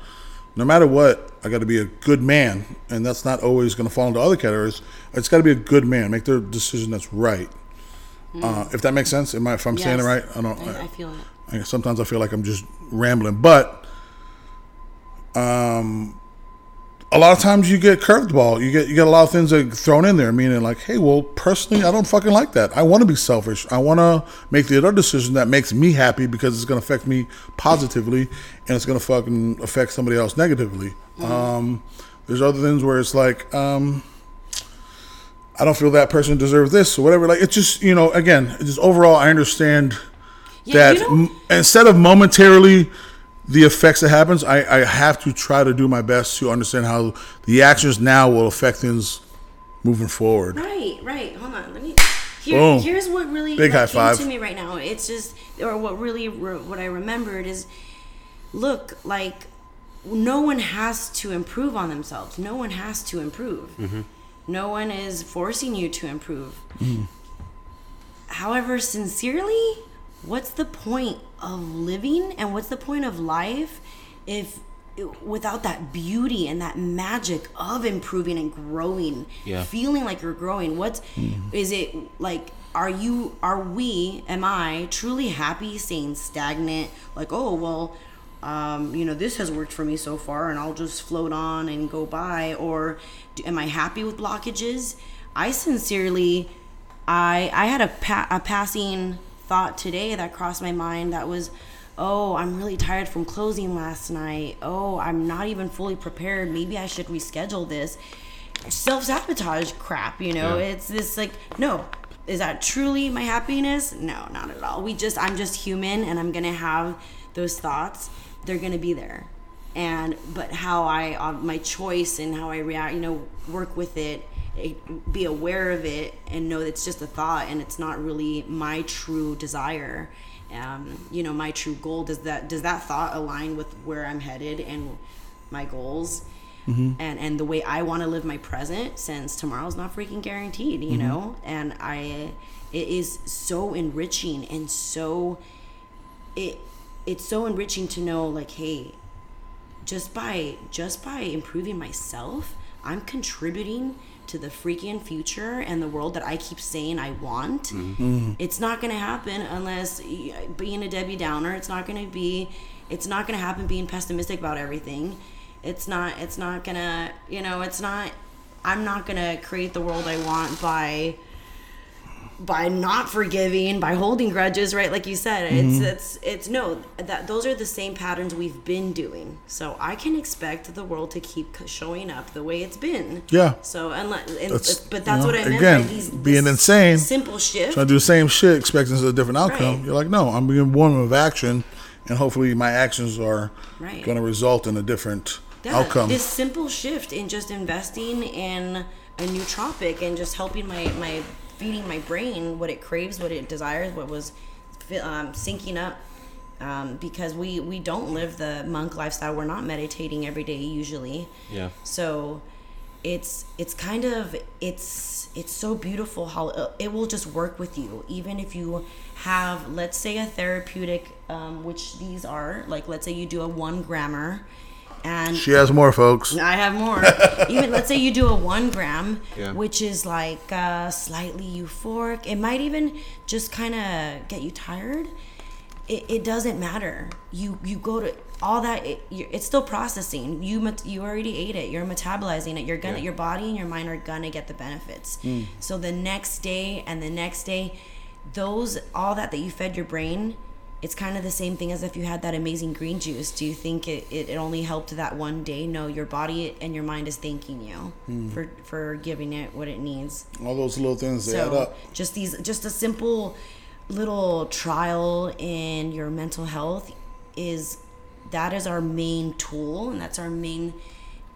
No matter what, I got to be a good man, and that's not always going to fall into other categories. It's got to be a good man, make the decision that's right. Uh, if that makes sense, am I, if I'm saying it right, I don't. I, I feel it. I, sometimes I feel like I'm just rambling, but um, a lot of times you get curved ball. You get you get a lot of things that are thrown in there, meaning like, hey, well, personally, I don't fucking like that. I want to be selfish. I want to make the other decision that makes me happy because it's going to affect me positively, and it's going to fucking affect somebody else negatively. Um, there's other things where it's like. Um, I don't feel that person deserves this or whatever. Like it's just you know, again, just overall, I understand Yeah, that m- instead of momentarily the effects that happens, I, I have to try to do my best to understand how the actions now will affect things moving forward. Right, right. Hold on. Let me. Here, Boom. here's what really Big like, came five. to me right now. It's just, or what really, re- what I remembered is, look, like, no one has to improve on themselves. No one has to improve. Mm-hmm. No one is forcing you to improve. Mm-hmm. However, sincerely, what's the point of living and what's the point of life if without that beauty and that magic of improving and growing Yeah. feeling like you're growing? What's is it like are you are we am i truly happy staying stagnant? Like oh well um, you know this has worked for me so far and i'll just float on and go by. Or do, am i happy with blockages? I sincerely i i had a, pa- a passing thought today that crossed my mind that was oh i'm really tired from closing last night. Oh i'm not even fully prepared. Maybe i should reschedule this. Self-sabotage crap you know? Yeah. it's this like no. Is that truly my happiness? No not at all. We just i'm just human and i'm gonna have those thoughts. They're gonna be there. And but how I uh, my choice and how I react, you know, work with it, be aware of it, and know that it's just a thought and it's not really my true desire. Um, you know, my true goal does that does that thought align with where I'm headed and my goals? and and the way I want to live my present since tomorrow's not freaking guaranteed, you know. And I, it is so enriching and so, it it's so enriching to know like, hey, just by just by improving myself, I'm contributing to the freaking future and the world that I keep saying I want. Mm-hmm. It's not going to happen unless being a Debbie Downer. It's not going to be. It's not going to happen being pessimistic about everything. It's not. It's not gonna. You know. It's not. I'm not gonna create the world I want by by not forgiving, by holding grudges, right? Like you said, it's mm-hmm. it's it's no that those are the same patterns we've been doing. So I can expect the world to keep showing up the way it's been. Yeah. So unless, and, That's- but that's you what know, I meant again, by these being insane, simple shift. Trying to do the same shit, expecting a different outcome. Right. You're like, no, I'm being one of action, and hopefully my actions are Right. going to result in a different Yeah, outcome. This simple shift in just investing in a new nootropic and just helping my my feeding my brain what it craves, what it desires, what was um, syncing up. Um, because we we don't live the monk lifestyle. We're not meditating every day usually. Yeah. So it's it's kind of it's it's so beautiful how it, it will just work with you even if you have let's say a therapeutic um, which these are like let's say you do a one grammer and she has more, folks. I have more. *laughs* even let's say you do a one gram, Yeah. which is like uh, slightly euphoric. It might even just kind of get you tired. It, it doesn't matter. You you go to all that. It, it's still processing. You you already ate it. You're metabolizing it. You're gonna Yeah. your body and your mind are gonna get the benefits. So the next day and the next day, those all that that you fed your brain it's kind of the same thing as if you had that amazing green juice. Do you think it, it, it only helped that one day? No, your body and your mind is thanking you mm-hmm. for, for giving it what it needs. All those little things they add up. just these, just a simple little trial in your mental health is that is our main tool and that's our main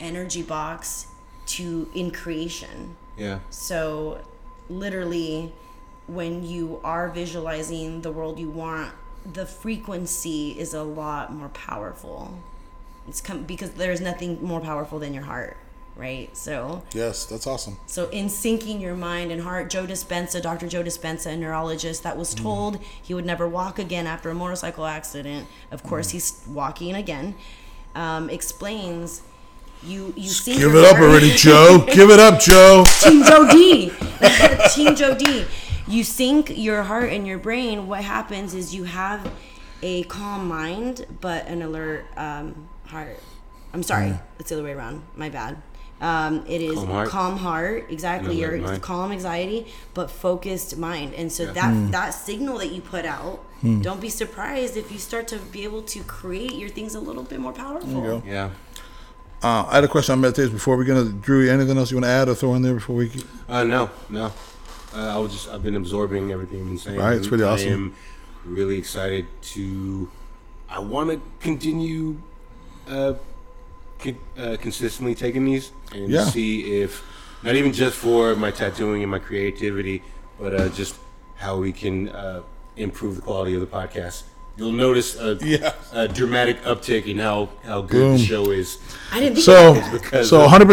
energy box to in creation. Yeah. So, literally, when you are visualizing the world you want, the frequency is a lot more powerful. It's come because there's nothing more powerful than your heart, right? So, Yes, that's awesome. so in syncing your mind and heart, Joe Dispenza, Dr. Joe Dispenza, a neurologist that was told he would never walk again after a motorcycle accident. Of course, he's walking again. Um, explains you you sync Give it up already, Joe. *laughs* Give it up, Joe. Team Joe D. *laughs* Team Joe D. You sync your heart and your brain. What happens is you have a calm mind, but an alert um, heart. I'm sorry, it's the other way around. My bad. Um, it is Calm heart. calm heart, exactly. Your mind. calm anxiety, but focused mind. And so that that signal that you put out, don't be surprised if you start to be able to create your things a little bit more powerful. you go. Yeah. Uh, I had a question on meditation before we're gonna Drew. Anything else you want to add or throw in there before we? Uh, no, no. Uh, I was just I've been absorbing everything you've been saying. All right, it's pretty I awesome. am really excited to. I want to continue uh, con- uh, consistently taking these and Yeah. see if not even just for my tattooing and my creativity, but uh, just how we can uh, improve the quality of the podcast. You'll notice a, Yeah. a dramatic uptick in how, how good Boom. the show is. I didn't think So, about that. because so of- 100.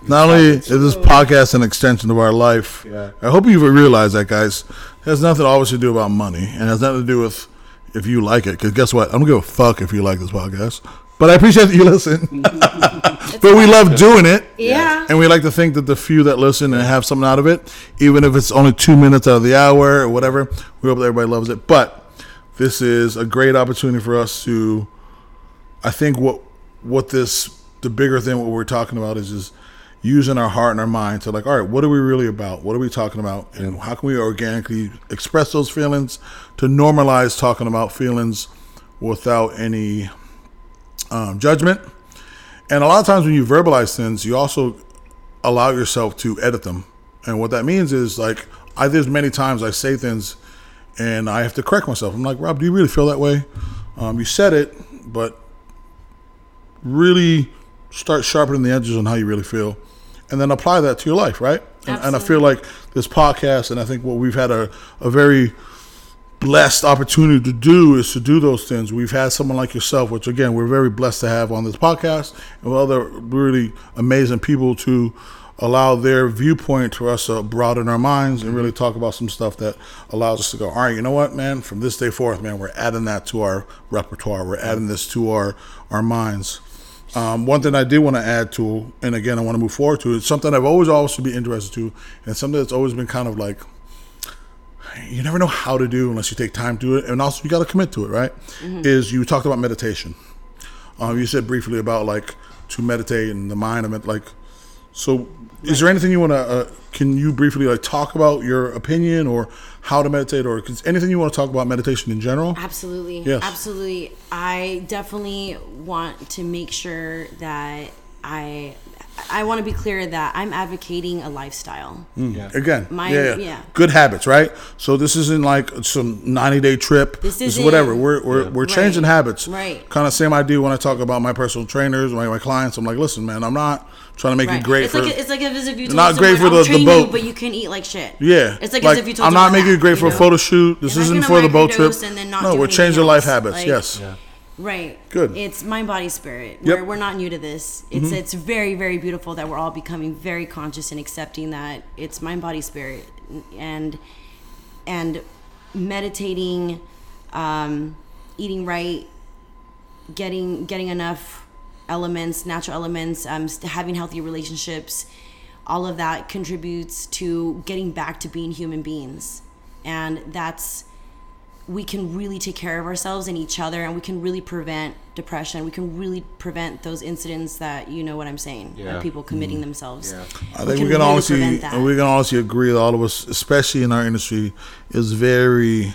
Percent Not only is this podcast an extension of our life, Yeah. I hope you realize that, guys. It has nothing always to do about money, and has nothing to do with if you like it. Because guess what? I don't give a fuck if you like this podcast, but I appreciate that you *laughs* listen. *laughs* but we love doing it. Yeah. And we like to think that the few that listen and have something out of it, even if it's only two minutes out of the hour or whatever, we hope that everybody loves it. But this is a great opportunity for us to, I think what what this the bigger thing what we're talking about is is using our heart and our mind to like, all right, what are we really about? What are we talking about? And how can we organically express those feelings to normalize talking about feelings without any um, judgment? And a lot of times when you verbalize things, you also allow yourself to edit them. And what that means is like I there's many times I say things and I have to correct myself. I'm like, Rob, do you really feel that way? Um, you said it, but really start sharpening the edges on how you really feel, and then apply that to your life, right? And, and I feel like this podcast, and I think what we've had a, a very blessed opportunity to do is to do those things. We've had someone like yourself, which again we're very blessed to have on this podcast, and other really amazing people to allow their viewpoint to us to broaden our minds and really mm-hmm. talk about some stuff that allows us to go, all right, you know what, man, from this day forth, man, we're adding that to our repertoire. We're adding this to our our minds. Um, one thing I did want to add to, and again, I want to move forward to, it's something I've always always be interested to, and something that's always been kind of like you never know how to do unless you take time to do it, and also you got to commit to it. Right? Is you talked about meditation. Um, you said briefly about like to meditate and the mind of it. Like, so is there anything you want to? Uh, can you briefly like talk about your opinion or how to meditate, or anything you want to talk about meditation in general? Absolutely. Yes. Absolutely. I definitely want to make sure that I I want to be clear that I'm advocating a lifestyle. Mm. Yeah. Again, My- yeah, yeah, yeah. good habits, right? So this isn't like some ninety day trip. This is isn't- whatever. We're we're, we're changing habits. Right. Kind of same idea when I talk about my personal trainers, my, my clients. I'm like, listen, man, I'm not trying to make you great it's for. like it's like as if you told Not great for I'll the- the boat. you, but you can eat like shit. yeah, it's like, as if you told I'm not making that, you great for you a photo shoot. This You're isn't gonna for the boat trip. microdose and then not no, we're anything changing life habits. Like- yes. Right. Good. It's mind, body, spirit. Yep. Mm-hmm. We're, we're not new to this. It's it's very very beautiful that we're all becoming very conscious and accepting that it's mind, body, spirit, and and meditating, um, eating right, getting getting enough elements, natural elements, um, having healthy relationships, all of that contributes to getting back to being human beings, and that's we can really take care of ourselves and each other and we can really prevent depression we can really prevent those incidents that you know what i'm saying Yeah. of people committing mm-hmm. themselves Yeah. I think we can, honestly, we can honestly agree that all of us, especially in our industry, is very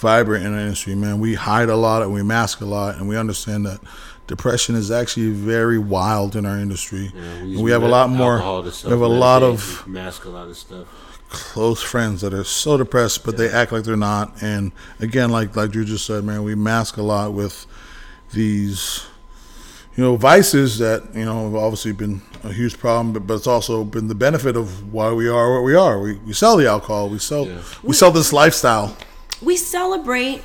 vibrant in our industry. Man, we hide a lot and we mask a lot, and we understand that depression is actually very wild in our industry. Yeah, and we have a lot more. We have a lot of mask a lot of stuff. Close friends that are so depressed, but they act like they're not. And again, like like Drew just said, man, we mask a lot with these, you know, vices that you know have obviously been a huge problem, but, but it's also been the benefit of why we are what we are. We, we sell the alcohol, we sell Yeah. we sell this lifestyle. we celebrate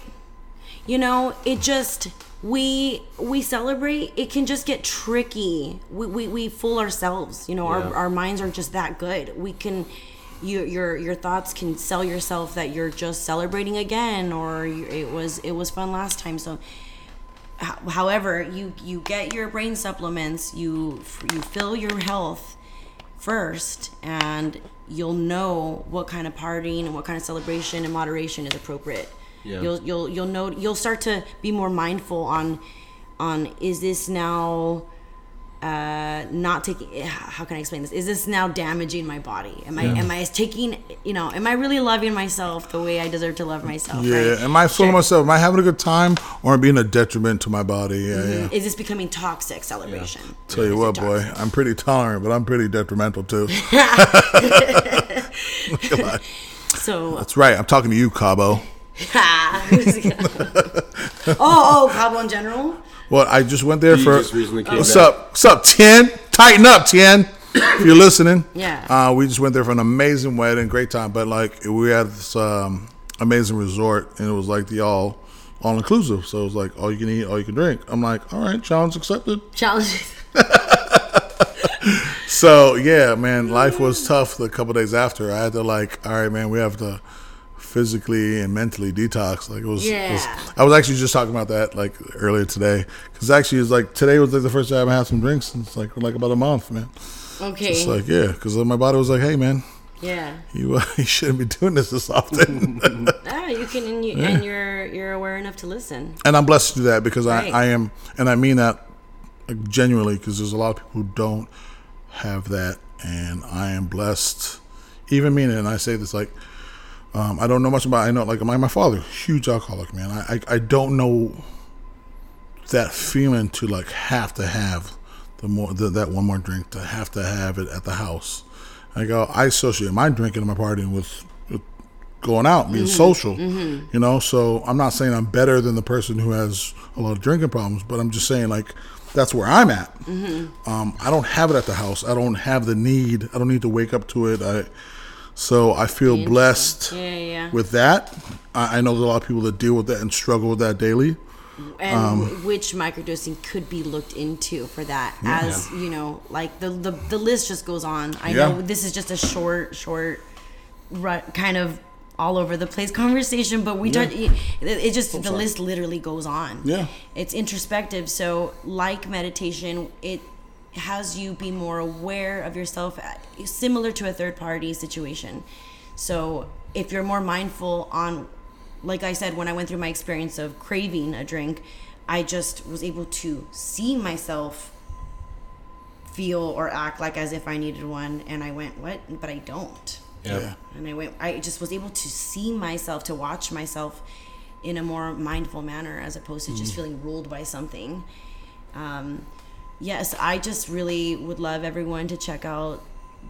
you know it just we we celebrate it can just get tricky we we, we fool ourselves you know Yeah. our, our minds aren't just that good we can you, your your thoughts can sell yourself that you're just celebrating again or you, it was it was fun last time so however you you get your brain supplements you you fill your health first and you'll know what kind of partying and what kind of celebration and moderation is appropriate Yeah. you'll you'll you'll know you'll start to be more mindful on on is this now uh not taking how can i explain this is this now damaging my body am i am i taking you know am i really loving myself the way i deserve to love myself Yeah, right? am I fooling Sure. myself? Am I having a good time, or am I being a detriment to my body? Yeah, yeah. is this becoming toxic celebration Tell you what, boy. I'm pretty tolerant, but I'm pretty detrimental too. *laughs* *laughs* so That's right. I'm talking to you, Cabo. *laughs* oh, oh, Cabo in general. Well, I just went there You for. just recently came What's back. up? What's up, Tien? Tighten up, Tien. If you're listening. *coughs* Yeah. Uh, we just went there for an amazing wedding, great time. But like, we had this um, amazing resort, and it was like the all all inclusive. So it was like all you can eat, all you can drink. I'm like, all right, challenge accepted. *laughs* Challenges. *laughs* So yeah, man, life was tough. The couple days after, I had to like, all right, man, we have to physically and mentally detox. Like it was, it was- Yeah. I was actually just talking about that like earlier today, because actually it's like today was like the first time i've had some drinks since like like about a month, man. Okay. It's like yeah, because my body was like, hey, man, yeah. you uh, *laughs* you shouldn't be doing this this often. *laughs* *laughs* Ah, you can, and, you, and you're you're aware enough to listen. and I'm blessed to do that because Right. I, I am, and I mean that like, genuinely because there's a lot of people who don't have that, and I am blessed. Even meaning, and I say this like, um, I don't know much about. I know like my my father, huge alcoholic man. I, I I don't know that feeling to like have to have the more the, that one more drink to have to have it at the house. I go, I associate my drinking and my partying with, with going out, being Mm-hmm. social. You know, so I'm not saying I'm better than the person who has a lot of drinking problems, but I'm just saying like that's where I'm at. Mm-hmm. Um, I don't have it at the house. I don't have the need. I don't need to wake up to it. I so I feel blessed Yeah, yeah, yeah. with that. I, I know there's a lot of people that deal with that and struggle with that daily. and Um, which microdosing could be looked into for that as you know like the, the the list just goes on i Yeah. know this is just a short short kind of all over the place *laughs* conversation but we don't it, it just the list literally goes on Yeah. it's introspective so like meditation it has you be more aware of yourself uh, similar to a third party situation so if you're more mindful on like i said when i went through my experience of craving a drink i just was able to see myself feel or act like as if i needed one and i went what but i don't Yeah. and I went. I just was able to see myself, to watch myself in a more mindful manner, as opposed to just feeling ruled by something. Um, yes, I just really would love everyone to check out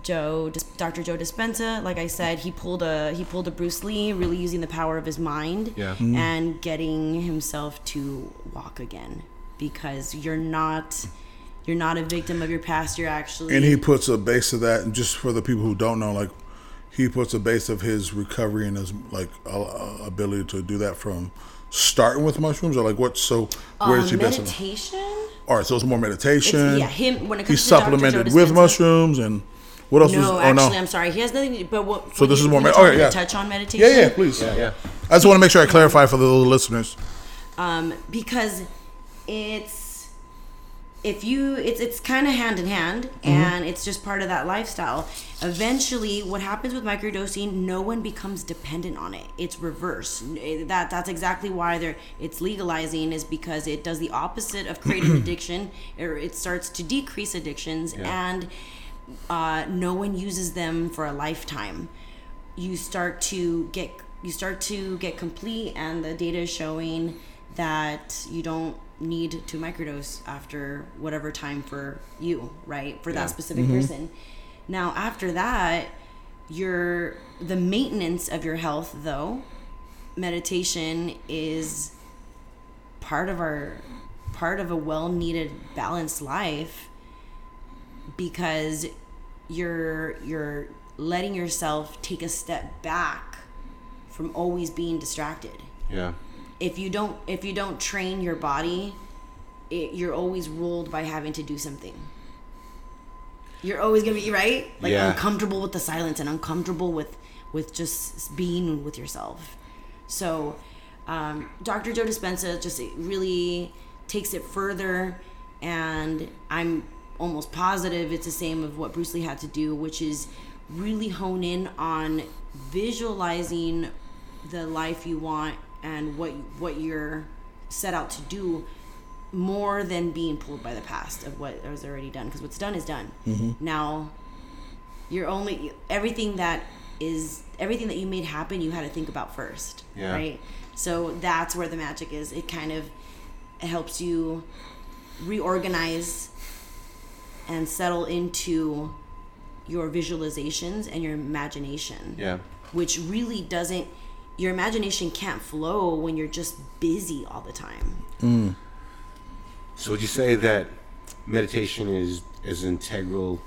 Joe, Dr. Joe Dispenza. Like I said, he pulled a he pulled a Bruce Lee, really using the power of his mind, Yeah. and getting himself to walk again, because you're not. You're not a victim of your past. You're actually And he puts a base of that, and just for the people who don't know, like he puts a base of his recovery and his like uh, ability to do that from starting with mushrooms, or like what? So where is Um, he based on? Meditation. All right, so it's more It's, meditation. yeah, him when it he comes to Dr. Joe supplemented with mushrooms and what else was? No, Oh actually, no. I'm sorry. He has nothing. To, but what? So this is more When med- okay, yeah. Touch on meditation. Yeah, yeah, please. Yeah. Yeah. I just want to make sure I clarify for the little listeners. um, because it's if you it's it's kind of hand in hand Mm-hmm. and it's just part of that lifestyle. Eventually what happens with microdosing no one becomes dependent on it. It's reverse that that's exactly why they're it's legalizing is because it does the opposite of creating *clears throat* addiction or it starts to decrease addictions and uh, no one uses them for a lifetime. You start to get you start to get complete and the data is showing that you don't need to microdose after whatever time for you right for Yeah. that specific mm-hmm. person now after that your the maintenance of your health though meditation is part of our part of a well needed balanced life because you're you're letting yourself take a step back from always being distracted Yeah. If you don't if you don't train your body it, you're always ruled by having to do something. You're always gonna be right? Like Yeah. uncomfortable with the silence and uncomfortable with with just being with yourself. So um, dr joe dispenza just really takes it further and i'm almost positive it's the same of what bruce lee had to do which is really hone in on visualizing the life you want and what what you're set out to do more than being pulled by the past of what was already done because what's done is done mm-hmm. now you're only everything that is everything that you made happen you had to think about first Yeah. right so that's where the magic is it kind of helps you reorganize and settle into your visualizations and your imagination Yeah. which really doesn't your imagination can't flow when you're just busy all the time So would you say that meditation is is integral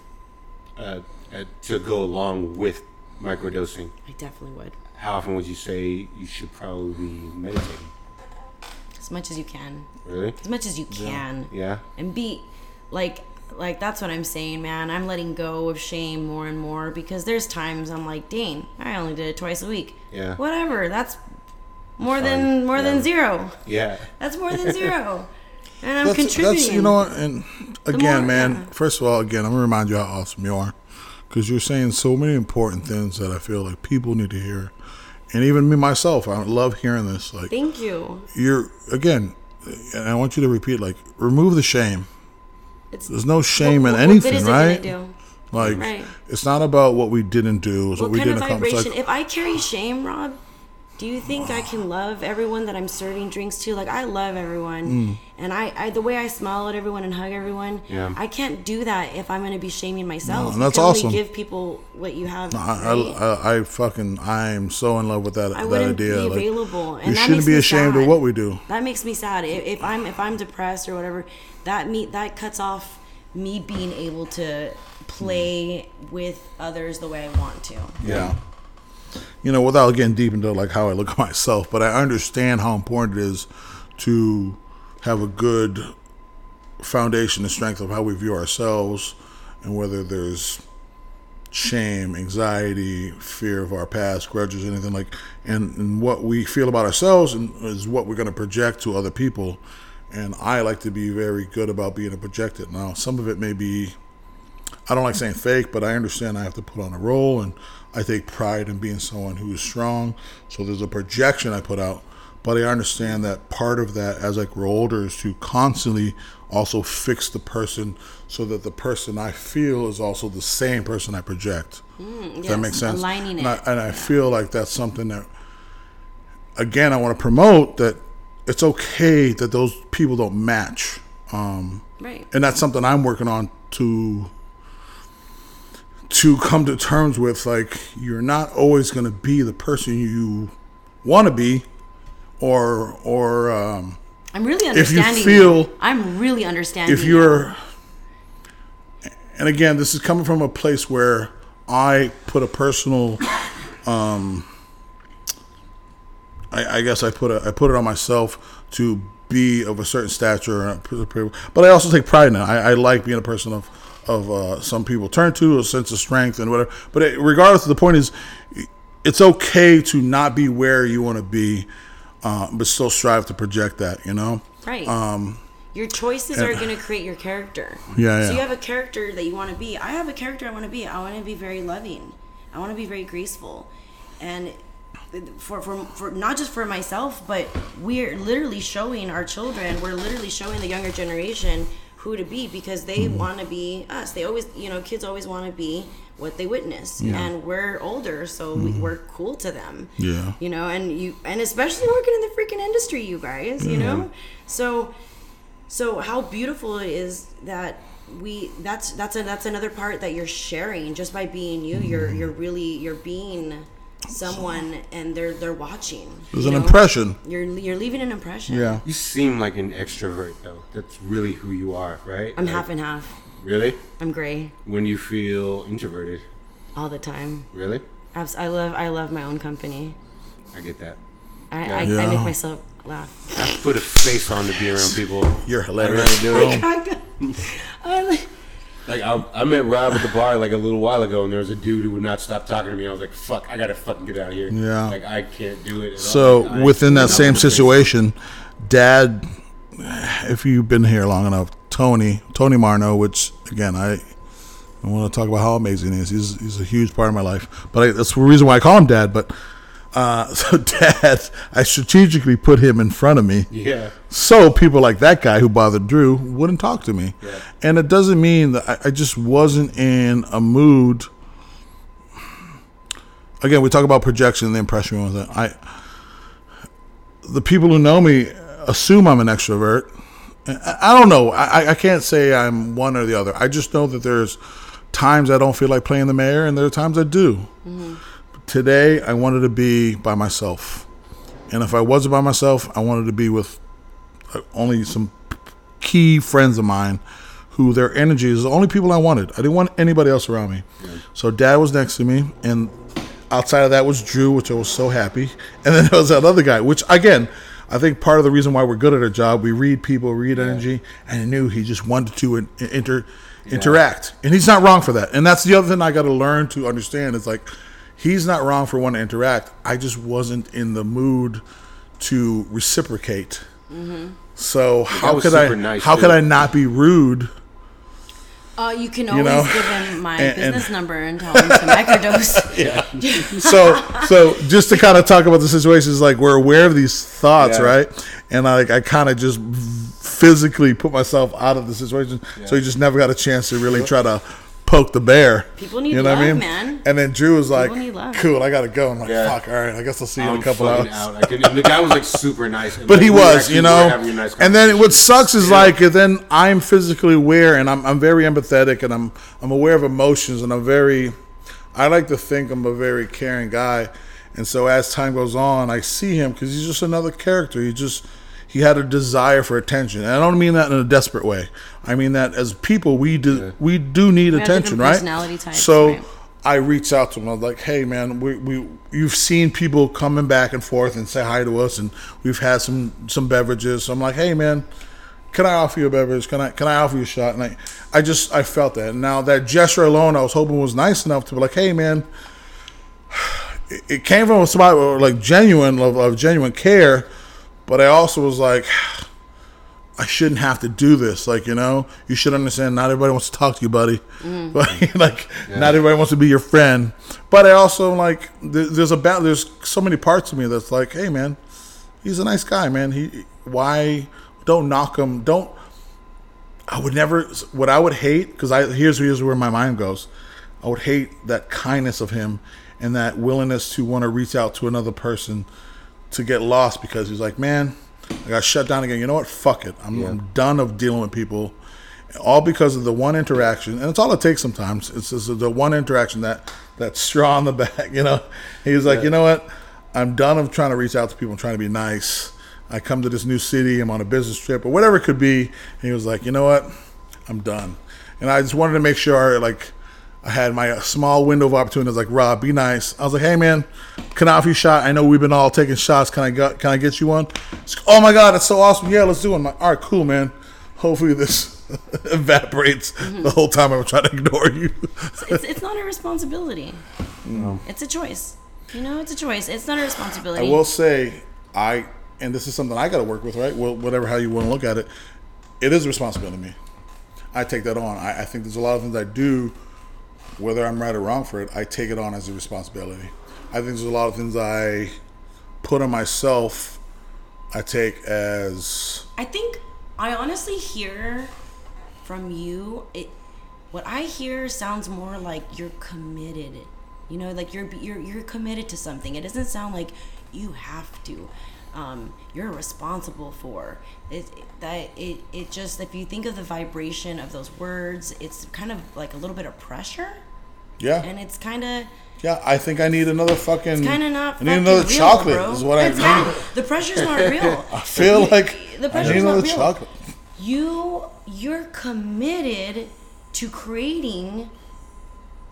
uh, uh, to go along with microdosing? i definitely would How often would you say you should probably be meditating? as much as you can Really? as much as you can Yeah. and be like like that's what i'm saying man i'm letting go of shame more and more because there's times i'm like dang i only did it twice a week Yeah. whatever that's more fine. than more Yeah. than zero Yeah. that's more than zero *laughs* and i'm That's, contributing that's you know what, and again, more- man. yeah. First of all, again, I'm gonna remind you how awesome you are, because you're saying so many important things that I feel like people need to hear, and even me myself, I love hearing this. Like thank you you're again, and I want you to repeat, like remove the shame. It's There's no shame what, in what anything, right? Like Right. it's not about what we didn't do, it's what, what we didn't accomplish. Like, if i carry shame rob do you think I can love everyone that I'm serving drinks to? Like I love everyone, mm. and I, I the way I smile at everyone and hug everyone. Yeah. I can't do that if I'm gonna be shaming myself. and that's awesome. Only give people what you have. I. I, I, I fucking I'm so in love with that I that wouldn't idea. be Like, available, and you that shouldn't be ashamed sad. of what we do. That makes me sad. If, if I'm if I'm depressed or whatever, that me that cuts off me being able to play with others the way I want to. Yeah. You know, without getting deep into like how I look *laughs* at myself, but I understand how important it is to have a good foundation and strength of how we view ourselves and whether there's shame, anxiety, fear of our past, grudges, anything like and, and what we feel about ourselves and is what we're gonna project to other people. And I like to be very good about being a projected. Now some of it may be I don't like saying fake, but I understand I have to put on a role, and I take pride in being someone who is strong. So there's a projection I put out, but I understand that part of that as I grow older is to constantly also fix the person so that the person I feel is also the same person I project. If that makes sense. aligning and I, it. and I feel like that's something that, again, I want to promote that it's okay that those people don't match. Um, Right. and that's something I'm working on to to come to terms with like you're not always going to be the person you want to be or or um, I'm really understanding. If you feel- now. I'm really understanding. if you're and again this is coming from a place where I put a personal um I, I guess I put a, I put it on myself to be of a certain stature, but I also take pride in it. I, I like being a person of of uh, some people turn to a sense of strength and whatever. But it, regardless, the point is, it's okay to not be where you want to be, uh, but still strive to project that. You know. Right. Um, your choices are going to create your character. Yeah, yeah. So you have a character that you want to be. I have a character I want to be. I want to be very loving. I want to be very graceful, and for, for for not just for myself, but we're literally showing our children. We're literally showing the younger generation who to be because they Mm-hmm. want to be us. They always, you know, kids always want to be what they witness, and we're older, so we, we're cool to them Mm-hmm. Yeah. you know and you and especially working in the freaking industry you guys you know so so how beautiful it is that we that's that's a, that's another part that you're sharing just by being you you're you're really you're being someone and they're they're watching There's you an know? impression. you're you're leaving an impression Yeah. You seem like an extrovert though. That's really who you are, right? i'm Like, half and half Really? i'm gray When you feel introverted, all the time really? Abs- i love i love my own company I get that. i Yeah. I, I make myself laugh I put a face on to be around people. You're I hilarious. really do. *laughs* I like- I, I met Rob at the bar like a little while ago, and there was a dude who would not stop talking to me. I was like, "Fuck, I gotta fucking get out of here." Yeah. Like I can't do it. So Like, within that same situation, Dad, if you've been here long enough, Tony, Tony Marno, which again I, I want to talk about how amazing he is. He's he's a huge part of my life, but I, that's the reason why I call him Dad. But uh, *laughs* so Dad, I strategically put him in front of me. Yeah. So people like that guy who bothered Drew wouldn't talk to me. Yeah. And it doesn't mean that I, I just wasn't in a mood. Again, we talk about projection and the impression with it. I the people who know me assume I'm an extrovert. I, I don't know. I, I can't say I'm one or the other. I just know that there's times I don't feel like playing the mayor, and there are times I do. Today, I wanted to be by myself, and if I wasn't by myself, I wanted to be with uh, only some key friends of mine who their energy is the only people I wanted. I didn't want anybody else around me. So dad was next to me and outside of that was Drew, which I was so happy. *laughs* And then there was that other guy, which again, I think part of the reason why we're good at our job, we read people, read energy, and I knew he just wanted to inter, interact. And he's not wrong for that. And that's the other thing I got to learn to understand is like, he's not wrong for wanting to interact. I just wasn't in the mood to reciprocate. So how could I nice, how too. could I not be rude? Uh, you can always know? give him my And- and- business number and tell him to microdose. *laughs* yeah. So so just to kind of talk about the situations, like we're aware of these thoughts, Yeah. right? And I like I kind of just physically put myself out of the situation, so you just never got a chance to really try to poke the bear. People need you know what I mean? man. And then Drew was like, need love. "Cool, I gotta go." I'm like, Yeah. "Fuck, all right, I guess I'll see you in I'm a couple fucking hours." out. I couldn't, the guy was like super nice, and, But like, he we were was, actually- you we were know. having a nice and then what conversation. sucks is Yeah. like then I'm physically aware and I'm I'm very empathetic and I'm I'm aware of emotions and I'm very I like to think I'm a very caring guy. And so as time goes on, I see him because he's just another character. He just he had a desire for attention, and I don't mean that in a desperate way. I mean that as people, we do we do need have attention, right? personality types, so right. I reached out to him. I was like, "Hey, man, we, we you've seen people coming back and forth and say hi to us, and we've had some some beverages. So I'm like, "Hey, man, can I offer you a beverage? Can I can I offer you a shot?" And I, I just I felt that. And now that gesture alone, I was hoping was nice enough to be like, "Hey, man." *sighs* It, it came from a spot where, like genuine of, of genuine care, but I also was like, *sighs* I shouldn't have to do this. Like, you know, you should understand not everybody wants to talk to you, buddy. Mm. *laughs* But like, not everybody wants to be your friend. But I also like, there, there's about there's so many parts of me that's like, hey, man, he's a nice guy, man. He why don't knock him? Don't. I would never. What I would hate because I here's here's where my mind goes. I would hate that kindness of him and that willingness to want to reach out to another person to get lost because he's like, man, I got shut down again. You know what? Fuck it. I'm, I'm done of dealing with people. All because of the one interaction, and it's all it takes sometimes. It's just the one interaction that that straw on the back. *laughs* You know, he was like, you know what? I'm done of trying to reach out to people and trying to be nice. I come to this new city. I'm on a business trip or whatever it could be. And he was like, you know what? I'm done. And I just wanted to make sure, like, I had my small window of opportunity. I was like, Rob, be nice. I was like, hey man, can I offer you a shot? I know we've been all taking shots. Can I get, can I get you one? Like, oh my god, that's so awesome. Yeah, let's do it. I'm like, all right, cool, man. Hopefully this *laughs* evaporates mm-hmm. the whole time I'm trying to ignore you. it's, it's not a responsibility. *laughs* No. It's a choice. You know, it's a choice. It's not a responsibility. I will say, I and this is something I got to work with, right? Well, whatever how you want to look at it, it is a responsibility to me. I take that on. I, I think there's a lot of things I do, whether I'm right or wrong for it. I take it on as a responsibility. I think there's a lot of things I put on myself. I take as I think I honestly hear from you it what I hear sounds more like you're committed. You know, like you're you're you're committed to something. It doesn't sound like you have to. Um, you're responsible for it, that it, it just if you think of the vibration of those words it's kind of like a little bit of pressure yeah, and it's kind of yeah. I think I need another fucking. kind of not I need another real, chocolate. bro. Is what I It's need. not. the pressure's not real *laughs* I feel like the I pressure's need not real. chocolate. you you're committed to creating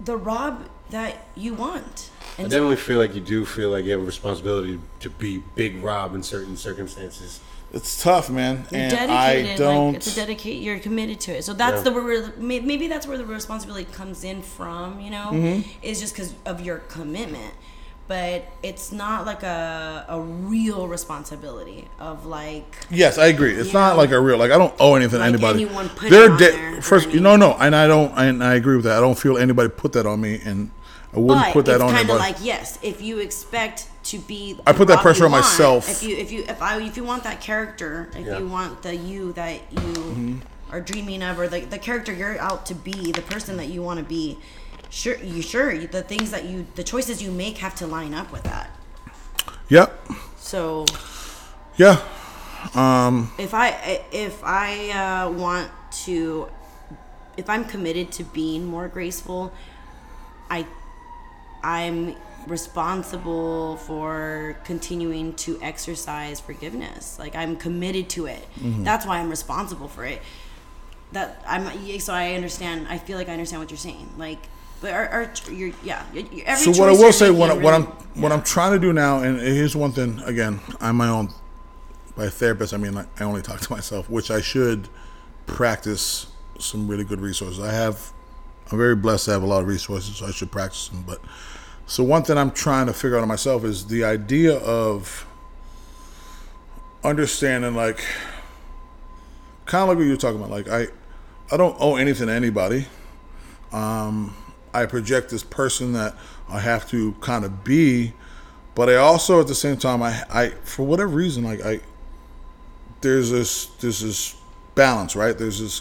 the Rob that you want. I And definitely feel like you do feel like you have a responsibility to be Big Rob in certain circumstances. It's tough, man, you're and dedicated. I don't. Like it's a dedicate. You're committed to it. So that's Yeah. the where maybe that's where the responsibility comes in from. You know, Mm-hmm. is just because of your commitment. But it's not like a a real responsibility of like Yes, I agree. It's not like a real like I don't owe anything Like to anybody. anyone They're de- first, you know, no, and I don't, and I agree with that. I don't feel anybody put that on me, and I wouldn't But put that it's on kind of like yes, if you expect to be, I put that pressure on want, myself. If you if you if I if you want that character, if Yeah. you want the you that you Mm-hmm. are dreaming of, or the the character you're out to be, the person that you want to be, sure you sure the things that you the choices you make have to line up with that. yep, So yeah, Um. if I if I uh, want to if I'm committed to being more graceful, I I'm responsible for continuing to exercise forgiveness. Like I'm committed to it. Mm-hmm. That's why I'm responsible for it. That I'm so I understand. I feel like I understand what you're saying. Like, but our, our you're yeah. Every So what I will say, what, making what I'm really- what I'm trying to do now, and here's one thing. Again, I'm my own. By therapist, I mean I only talk to myself, which I should practice some really good resources. I have. I'm very blessed to have a lot of resources, so I should practice them. But so one thing I'm trying to figure out myself is the idea of understanding, like, kind of like what you were talking about. Like I, I don't owe anything to anybody. Um I project this person that I have to kind of be, but I also at the same time I I for whatever reason like I there's this there's this balance right there's this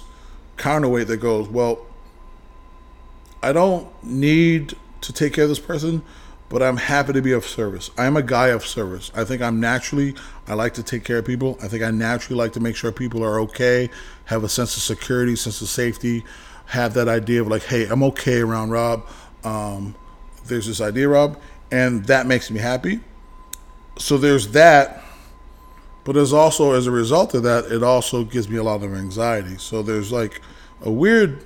counterweight that goes well I don't need to take care of this person, but I'm happy to be of service. I'm a guy of service. I think I'm naturally, I like to take care of people. I think I naturally like to make sure people are okay, have a sense of security, sense of safety, have that idea of like, hey, I'm okay around Rob. Um, there's this idea, Rob, and that makes me happy. So there's that. But there's also, as a result of that, it also gives me a lot of anxiety. So there's like a weird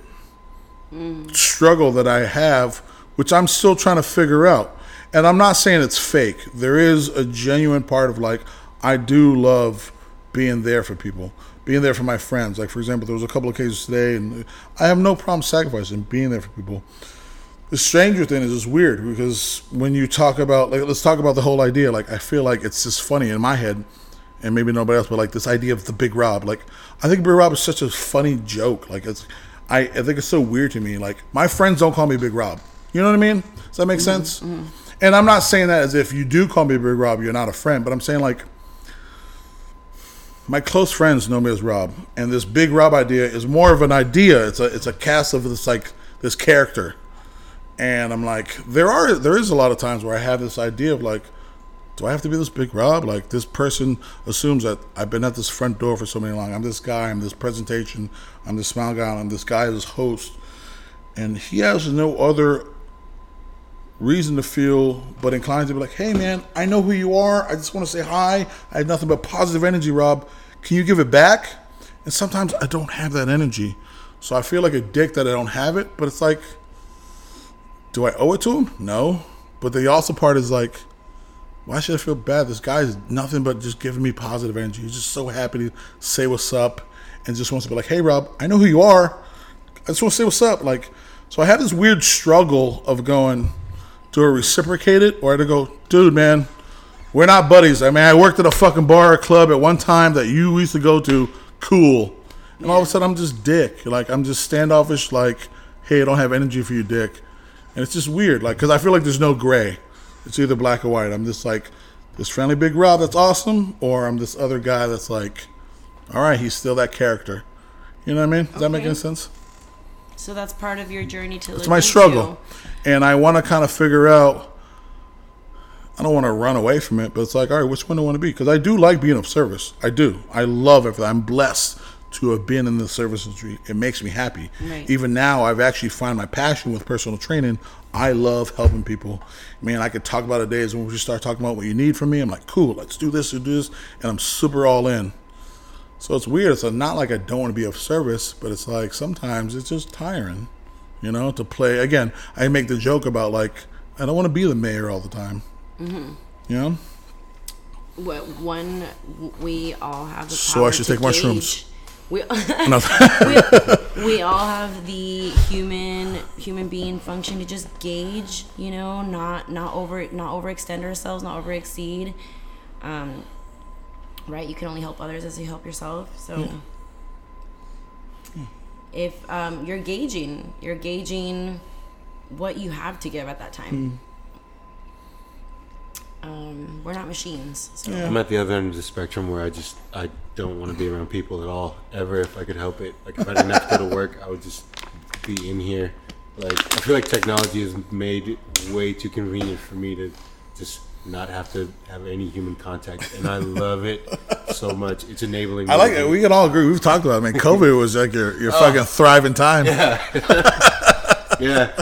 struggle that I have, which I'm still trying to figure out. And I'm not saying it's fake. There is a genuine part of like, I do love being there for people, being there for my friends. Like, for example, there was a couple of cases today, and I have no problem sacrificing being there for people. The stranger thing is just weird because when you talk about, like, let's talk about the whole idea. Like, I feel like it's just funny in my head, and maybe nobody else, but like this idea of the Big Rob. Like, I think Big Rob is such a funny joke. Like, it's, I, I think it's so weird to me. Like, my friends don't call me Big Rob. You know what I mean? Does that make mm-hmm. sense? Mm-hmm. And I'm not saying that as if you do call me Big Rob, you're not a friend, but I'm saying like my close friends know me as Rob, and this Big Rob idea is more of an idea. It's a it's a cast of this like this character, and I'm like there are there is a lot of times where I have this idea of like, do I have to be this Big Rob? Like this person assumes that I've been at this front door for so many long. I'm this guy. I'm this presentation. I'm this smile guy. I'm this guy. This host, and he has no other reason to feel but inclined to be like, hey man, I know who you are. I just want to say hi. I have nothing but positive energy, Rob. Can you give it back? And sometimes I don't have that energy. So I feel like a dick that I don't have it, but it's like, do I owe it to him? No. But the also part is like, why should I feel bad? This guy is nothing but just giving me positive energy. He's just so happy to say what's up and just wants to be like, hey Rob, I know who you are. I just want to say what's up. Like, so I have this weird struggle of going, do I reciprocate it or I go, dude, man, we're not buddies. I mean, I worked at a fucking bar or club at one time that you used to go to. Cool. And all of a sudden, I'm just dick. Like, I'm just standoffish, like, hey, I don't have energy for you, dick. And it's just weird, like, because I feel like there's no gray. It's either black or white. I'm just like, this friendly big Rob that's awesome, or I'm this other guy that's like, all right, he's still that character. You know what I mean? Does that make any sense? So that's part of your journey to It's my struggle. And I want to kind of figure out, I don't want to run away from it, but it's like, all right, which one do I want to be? Because I do like being of service. I do. I love everything. I'm blessed to have been in the service industry. It makes me happy. Right. Even now, I've actually found my passion with personal training. I love helping people. Man, I could talk about it days when we just start talking about what you need from me. I'm like, cool, let's do this, let's do this. And I'm super all in. So it's weird. It's not like I don't want to be of service, but it's like sometimes it's just tiring, you know, to play. Again, I make the joke about like, I don't want to be the mayor all the time. Mm-hmm. You know? What one we all have the power So I should take mushrooms. We, *laughs* we, we all have the human human being function to just gauge, you know, not not over not overextend ourselves, not over exceed. Um, right? You can only help others as you help yourself. So if um, you're gauging, you're gauging what you have to give at that time. Um, we're not machines. So. Yeah. I'm at the other end of the spectrum where I just I don't want to be around people at all ever if I could help it. Like if I didn't have to go to work, I would just be in here. Like I feel like technology has made it way too convenient for me to just not have to have any human contact, and I love it so much. It's enabling. I like it. We can all agree. We've talked about it. Man, *laughs* COVID was like your, your fucking thriving time. Yeah, *laughs* yeah.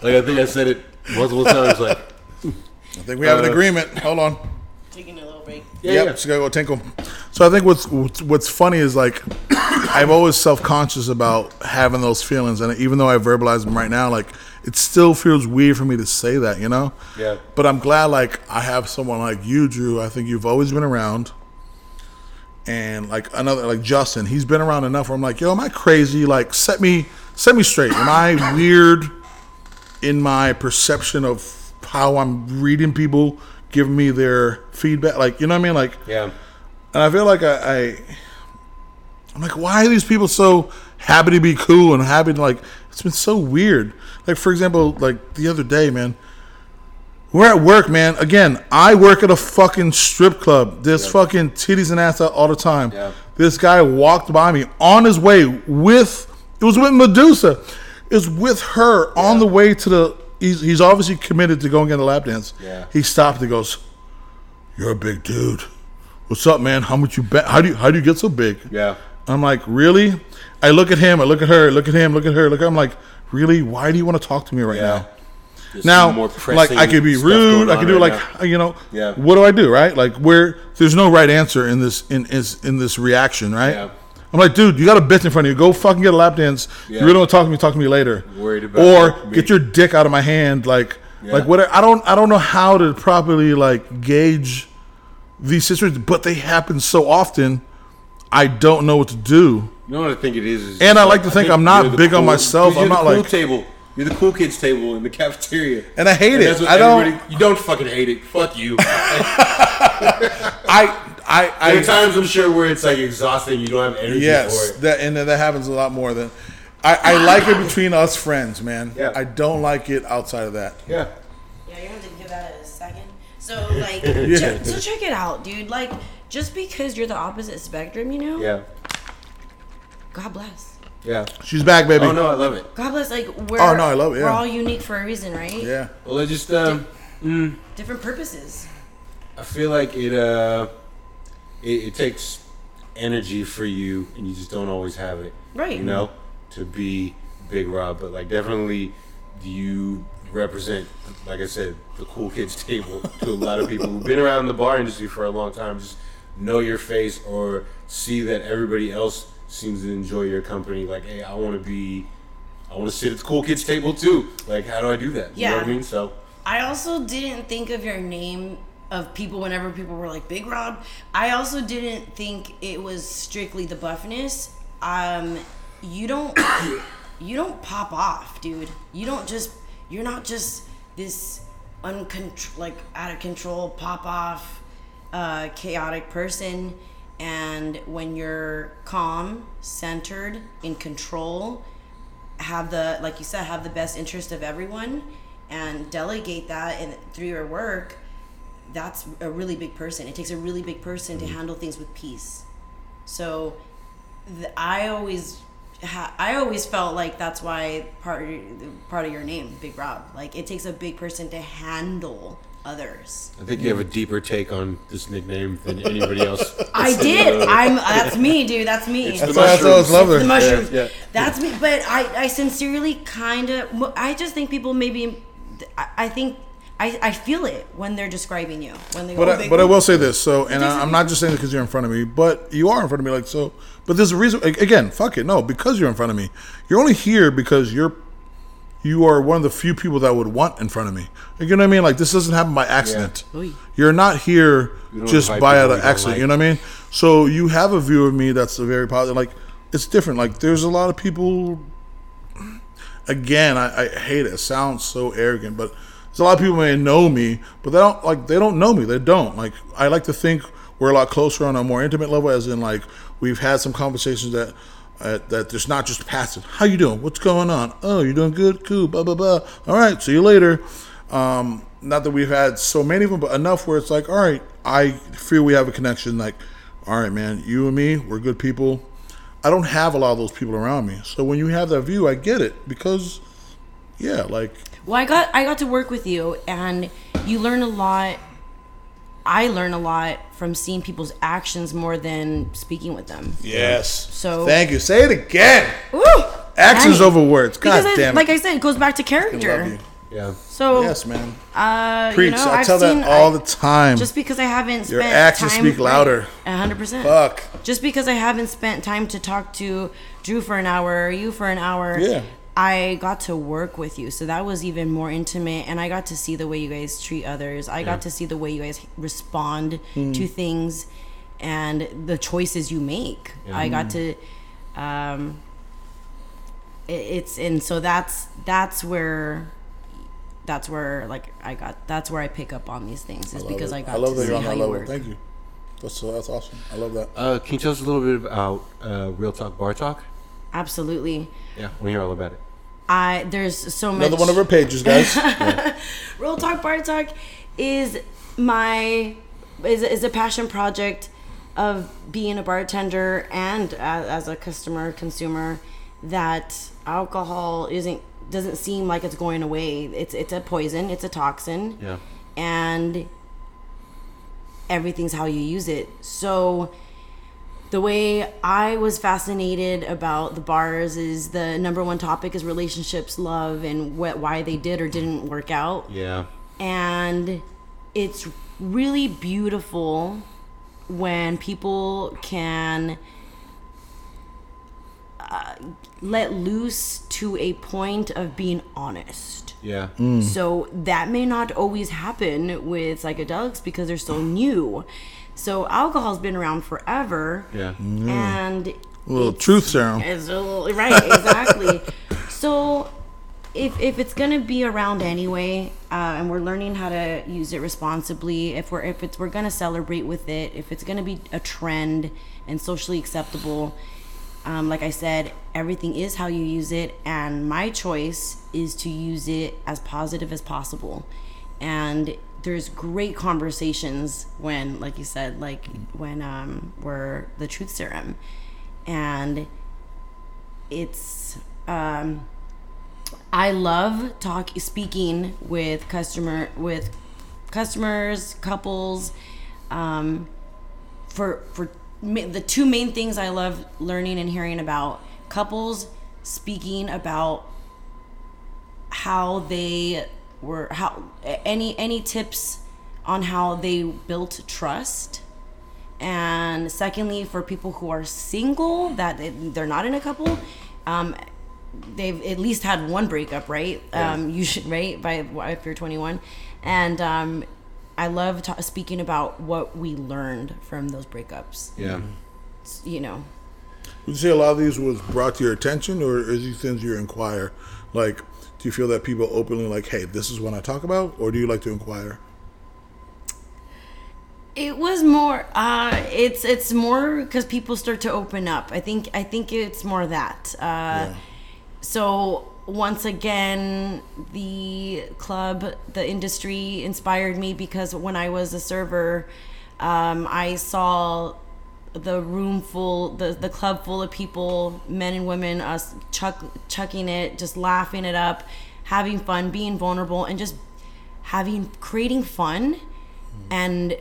like I think I said it multiple times. Like I think we have an Uh, agreement. Hold on. Taking a little break. yeah, yep, yeah. just gotta go tinkle. So I think what's what's- funny is like *coughs* I'm always self conscious about having those feelings, and even though I verbalize them right now, like it still feels weird for me to say that, you know. Yeah. But I'm glad like I have someone like you, Drew. I think you've always been around. And like another like Justin, he's been around enough where I'm like, yo, am I crazy? Like set me set me straight. Am I weird in my perception of how I'm reading people giving me their feedback? Like, you know what I mean? Like yeah. And I feel like I, I I'm like, why are these people so happy to be cool and happy to like it's been so weird. Like for example, like the other day, man. We're at work, man. Again, I work at a fucking strip club. There's fucking titties and ass out all the time. Yeah. This guy walked by me on his way with it was with Medusa. is with her on the way to the. He's, he's obviously committed to going get a lap dance. Yeah. He stopped and goes, "You're a big dude. What's up, man? How much you bet? How do you how do you get so big?" Yeah. I'm like, really? I look at him. I look at her. Look at him. Look at her. Look. I'm like, really? Why do you want to talk to me right Yeah. now? There's Now, more like I could be rude. I could do right like now. you know. Yeah. What do I do? Right? Like where there's no right answer in this in is in this reaction. Right? Yeah. I'm like, dude, you got a bitch in front of you. Go fucking get a lap dance. Yeah. You really want to talk to me? Talk to me later. Worried about or me. get your dick out of my hand. Like Yeah. like what? I don't I don't know how to properly like gauge these situations, but they happen so often. I don't know what to do. You know what I think it is? is And I like to think I'm not big on cool- myself. 'cause I'm not cool like- table. You're the cool kids table in the cafeteria. And I hate it. that's what I don't- You don't fucking hate it. Fuck you. *laughs* I I I there are times I'm sure where it's like exhausting. You don't have energy Yes, for it. that and that happens a lot more than I, I like it between us friends, man. Yeah. I don't like it outside of that. Yeah, So *laughs* like, che- so check it out, dude. Like, just because you're the opposite spectrum, you know, Yeah. God bless. Yeah. She's back, baby. Oh no, I love it. God bless. Like, we're Oh, no, I love it, Yeah. We're all unique for a reason, right? Yeah. Well, I just um, Different purposes. I feel like it uh, it, it takes energy for you, and you just don't always have it. Right. You know, to be Big Rob, but like definitely you represent, like I said, the cool kids table to a lot of people who've been around the bar industry for a long time. Just know your face or see that everybody else seems to enjoy your company. Like, hey, I want to be. I want to sit at the cool kids table too. Like, how do I do that? You know what I mean? So, I also didn't think of your name of people whenever people were like Big Rob. I also didn't think it was strictly the buffness. Um, you don't *coughs* you don't pop off, dude. You don't just you're not just this uncontr- like out of control pop off uh, chaotic person. And when you're calm, centered, in control, have the like you said have the best interest of everyone and delegate that and through your work that's a really big person. It takes a really big person to handle things with peace. So th- i always ha- i always felt like that's why part part of your name big rob like it takes a big person to handle others I think you have a deeper take on this nickname than *laughs* anybody else. i did i'm that's me dude that's me It's That's the why I always mushrooms. love her. the mushrooms. Yeah, yeah. That's me. But I, I sincerely kind of, I just think people maybe, I, I think, I, I feel it when they're describing you. When they go, But oh, I, big but I will say this. So, and takes I, a I'm not just saying it because you're in front of me, but you are in front of me. Like so. But there's a reason. Again, fuck it. No, because you're in front of me. You're only here because you're you are one of the few people that I would want in front of me. You know what I mean? Like this doesn't happen by accident. Oy. You're not here don't just by out of accident. like. You know what I mean? So you have a view of me that's a very positive. Like it's different. Like there's a lot of people. Again, I, I hate it. It sounds so arrogant, but there's a lot of people may know me, but they don't like they don't know me. They don't like. I like to think we're a lot closer on a more intimate level, as in like we've had some conversations that uh, that there's not just passive. How you doing? What's going on? Oh, you're doing good. Cool. Blah blah blah. All right. See you later. Um, not that we've had so many of them, but enough where it's like, all right, I feel we have a connection. Like, all right, man, you and me, we're good people. I don't have a lot of those people around me, so when you have that view, I get it because, yeah, like Well, I got I got to work with you, and you learn a lot. I learn a lot from seeing people's actions more than speaking with them. yes. So- thank you. Say it again. Woo! Actions Dang. over words. God Because I- damn it. like I said, it goes back to I love character. you. Yeah. So, Yes, man. uh, Preach. you know, I I've tell seen, that all I- the time. Just because I haven't Your spent actions time, speak louder. A hundred percent. Fuck. Just because I haven't spent time to talk to Drew for an hour or you for an hour, Yeah. I got to work with you, so that was even more intimate, and I got to see the way you guys treat others. I got to see the way you guys respond Hmm. to things, and the choices you make. I got to. Um, it, it's and so that's that's where that's where like I got that's where I pick up on these things is love because it. I got I love to that see you're on how that you level. work. Thank you. That's that's awesome. I love that. Uh, can you tell us a little bit about uh, Real Talk Bar Talk? Absolutely. Yeah, I want hear all about it. I there's so much. Another one of our pages, guys. *laughs* Real Talk Bar Talk is my is, is a passion project of being a bartender and as, as a customer consumer that alcohol isn't doesn't seem like it's going away. It's it's a poison. It's a toxin. Yeah. And everything's how you use it. So the way I was fascinated about the bars is the number one topic is relationships, love, and what why they did or didn't work out. Yeah. And it's really beautiful when people can uh, let loose to a point of being honest. Yeah. So that may not always happen with psychedelics because they're so new. So alcohol's been around forever. Yeah. And A little truth serum. it's a little- right, exactly. *laughs* so if if it's gonna be around anyway, uh, and we're learning how to use it responsibly, if we're if it's we're gonna celebrate with it, if it's gonna be a trend and socially acceptable, um, like I said, everything is how you use it, and my choice is to use it as positive as possible. And there's great conversations when, like you said, like when um, we're the truth serum, and it's um, I love talk speaking with customer with customers, couples, um, for for ma- the two main things I love learning and hearing about couples speaking about how they were how any any tips on how they built trust? And secondly for people who are single that they- they're not in a couple um, they've at least had one breakup right? Um, you should right? By if you're 21 and um, i love ta- speaking about what we learned from those breakups. Yeah. you know. Would you say a lot of these was brought to your attention, or is these things you inquire? Like, do you feel that people openly like, "Hey, this is what I talk about," or do you like to inquire? It was more. Uh, it's it's more because people start to open up. I think I think it's more that. Uh, So once again, the club, the industry inspired me because when I was a server, um, I saw the room full, the the club full of people, men and women, us chuck chucking it, just laughing it up, having fun, being vulnerable, and just having creating fun and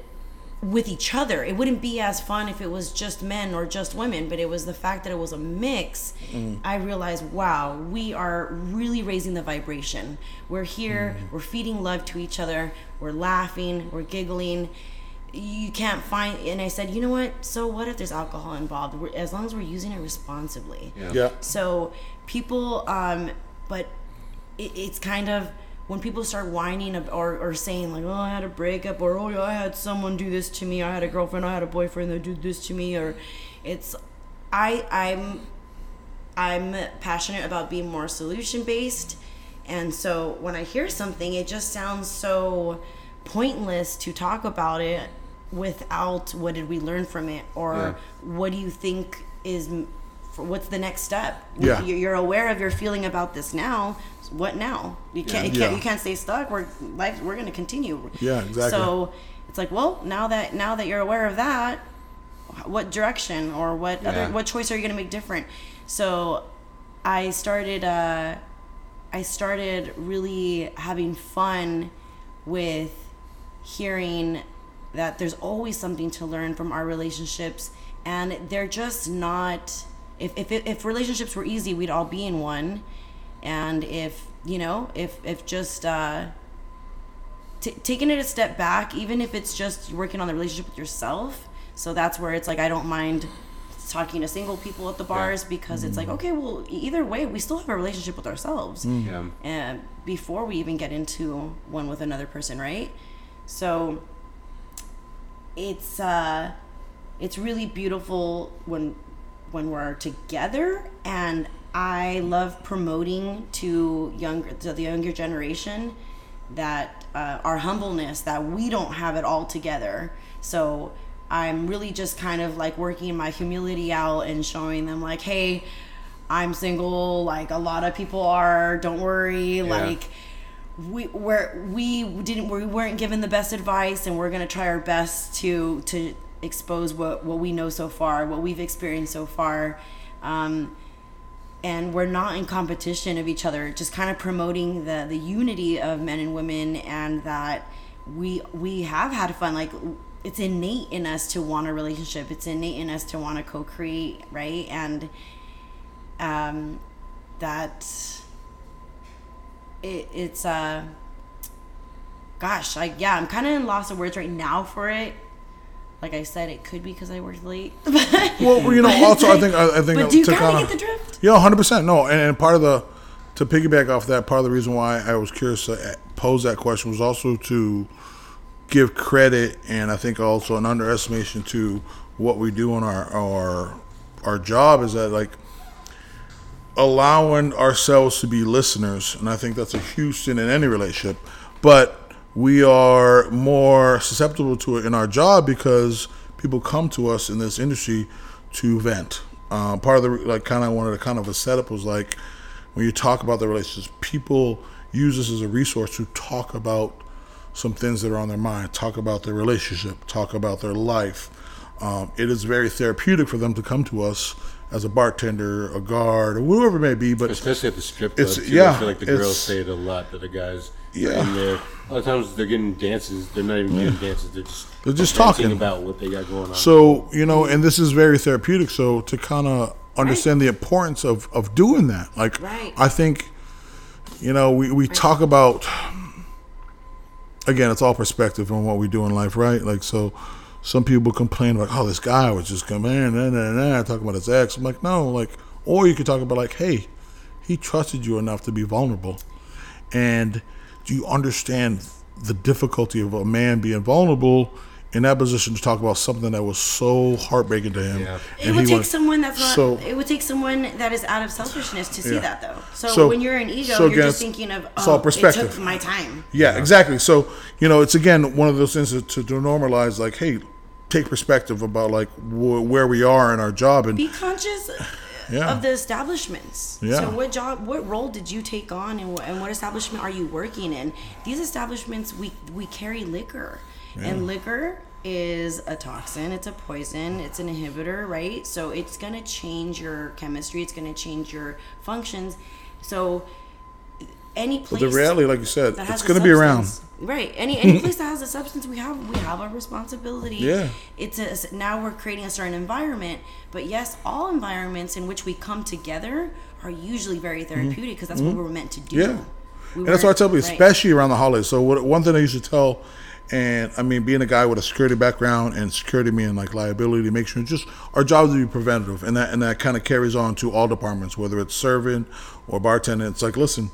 with each other. It wouldn't be as fun if it was just men or just women, but it was the fact that it was a mix. Mm. I realized, wow, we are really raising the vibration. We're here, mm. we're feeding love to each other, we're laughing, we're giggling. You can't find, and I said, you know what? So what if there's alcohol involved? We're, as long as we're using it responsibly. Yeah. So people, um, but it, it's kind of when people start whining or, or saying like, oh, I had a breakup, or oh, I had someone do this to me, I had a girlfriend, I had a boyfriend that did this to me, or it's, I, I'm, I'm passionate about being more solution based, and so when I hear something, it just sounds so pointless to talk about it without what did we learn from it, or Yeah. what do you think is what's the next step? Yeah. You- you're aware of your feeling about this now. What now? You can't. You can't. Yeah. You can't stay stuck. We're life. We're gonna continue. Yeah, exactly. So it's like, well, now that now that you're aware of that, what direction or what Yeah. other what choice are you gonna make different? So I started. Uh, I started really having fun with hearing that there's always something to learn from our relationships and they're just not if if, if relationships were easy we'd all be in one. And if you know if if just uh t- taking it a step back even if it's just working on the relationship with yourself so that's where it's like i don't mind talking to single people at the bars because it's like okay well either way we still have a relationship with ourselves. Yeah. and before we even get into one with another person right? So it's uh it's really beautiful when when we're together and i love promoting to younger to the younger generation that uh, our humbleness that we don't have it all together. So i'm really just kind of like working my humility out and showing them like hey i'm single like a lot of people are don't worry like we we're, we didn't we weren't given the best advice and we're going to try our best to to expose what what we know so far what we've experienced so far. Um and we're not in competition of each other just kind of promoting the the unity of men and women and that we we have had fun. Like it's innate in us to want a relationship. It's innate in us to want to co-create right? And um that it, it's uh gosh like yeah i'm kind of in loss of words right now for it. Like i said it could be because i worked late. *laughs* Well, you know, also I think I, I think but do you kind kinda- get the drift? Yeah, hundred percent. No, and, and part of the to piggyback off that, part of the reason why I was curious to pose that question was also to give credit and I think also an underestimation to what we do on our our our job is that like allowing ourselves to be listeners, and I think that's a huge thing in any relationship. But we are more susceptible to it in our job because people come to us in this industry to vent. Uh, part of the like kind of wanted to kind of a setup was like when you talk about the relationships, people use this as a resource to talk about some things that are on their mind, talk about their relationship, talk about their life. Um, it is very therapeutic for them to come to us as a bartender, a guard, or whoever it may be. But Especially at the strip It's- club. Too. yeah, I feel like the girls say it a lot that the guys Yeah. are in there. A lot of times they're getting dances. They're not even getting dances. They're just They're just talking. about what they got going on. So you know, and this is very therapeutic. So to kind of understand the importance of of doing that, like Right. I think, you know, we we talk about. Again, it's all perspective on what we do in life, right? Like so. Some people complain like, "Oh, this guy was just coming in and and and talking about his ex." I'm like, no, like, or you could talk about like, "Hey, he trusted you enough to be vulnerable," and do you understand the difficulty of a man being vulnerable in that position to talk about something that was so heartbreaking to him? Yeah. It would he take wanted- someone that's not. So- it would take someone that is out of selfishness to see Yeah. that, though. So, So- when you're in ego, so you're just thinking of, it's oh, all it perspective. took my time. Yeah, exactly. So you know, it's again one of those things to, to, to normalize, like, hey, take perspective about like wh- where we are in our job, and Be conscious *sighs* Yeah. of the establishments. Yeah. So, what job, what role did you take on, and what, and what establishment are you working in? These establishments, we we carry liquor, and liquor is a toxin. It's a poison. It's an inhibitor, right? So it's gonna change your chemistry. It's gonna change your functions. So any but place the reality, like you said, that it's has a going to be around. substance- Right. Any any *laughs* place that has a substance, we have we have a responsibility. Yeah. It's a now we're creating a certain environment, but yes, all environments in which we come together are usually very therapeutic because that's what we were meant to do. Mm-hmm. Yeah. We And that's why I tell people, right. especially around the holidays. So what, one thing I used to tell, and I mean, being a guy with a security background and security meaning like liability, make sure just our job is to be preventative, and that and that kind of carries on to all departments, whether it's serving or bartending. It's like, listen,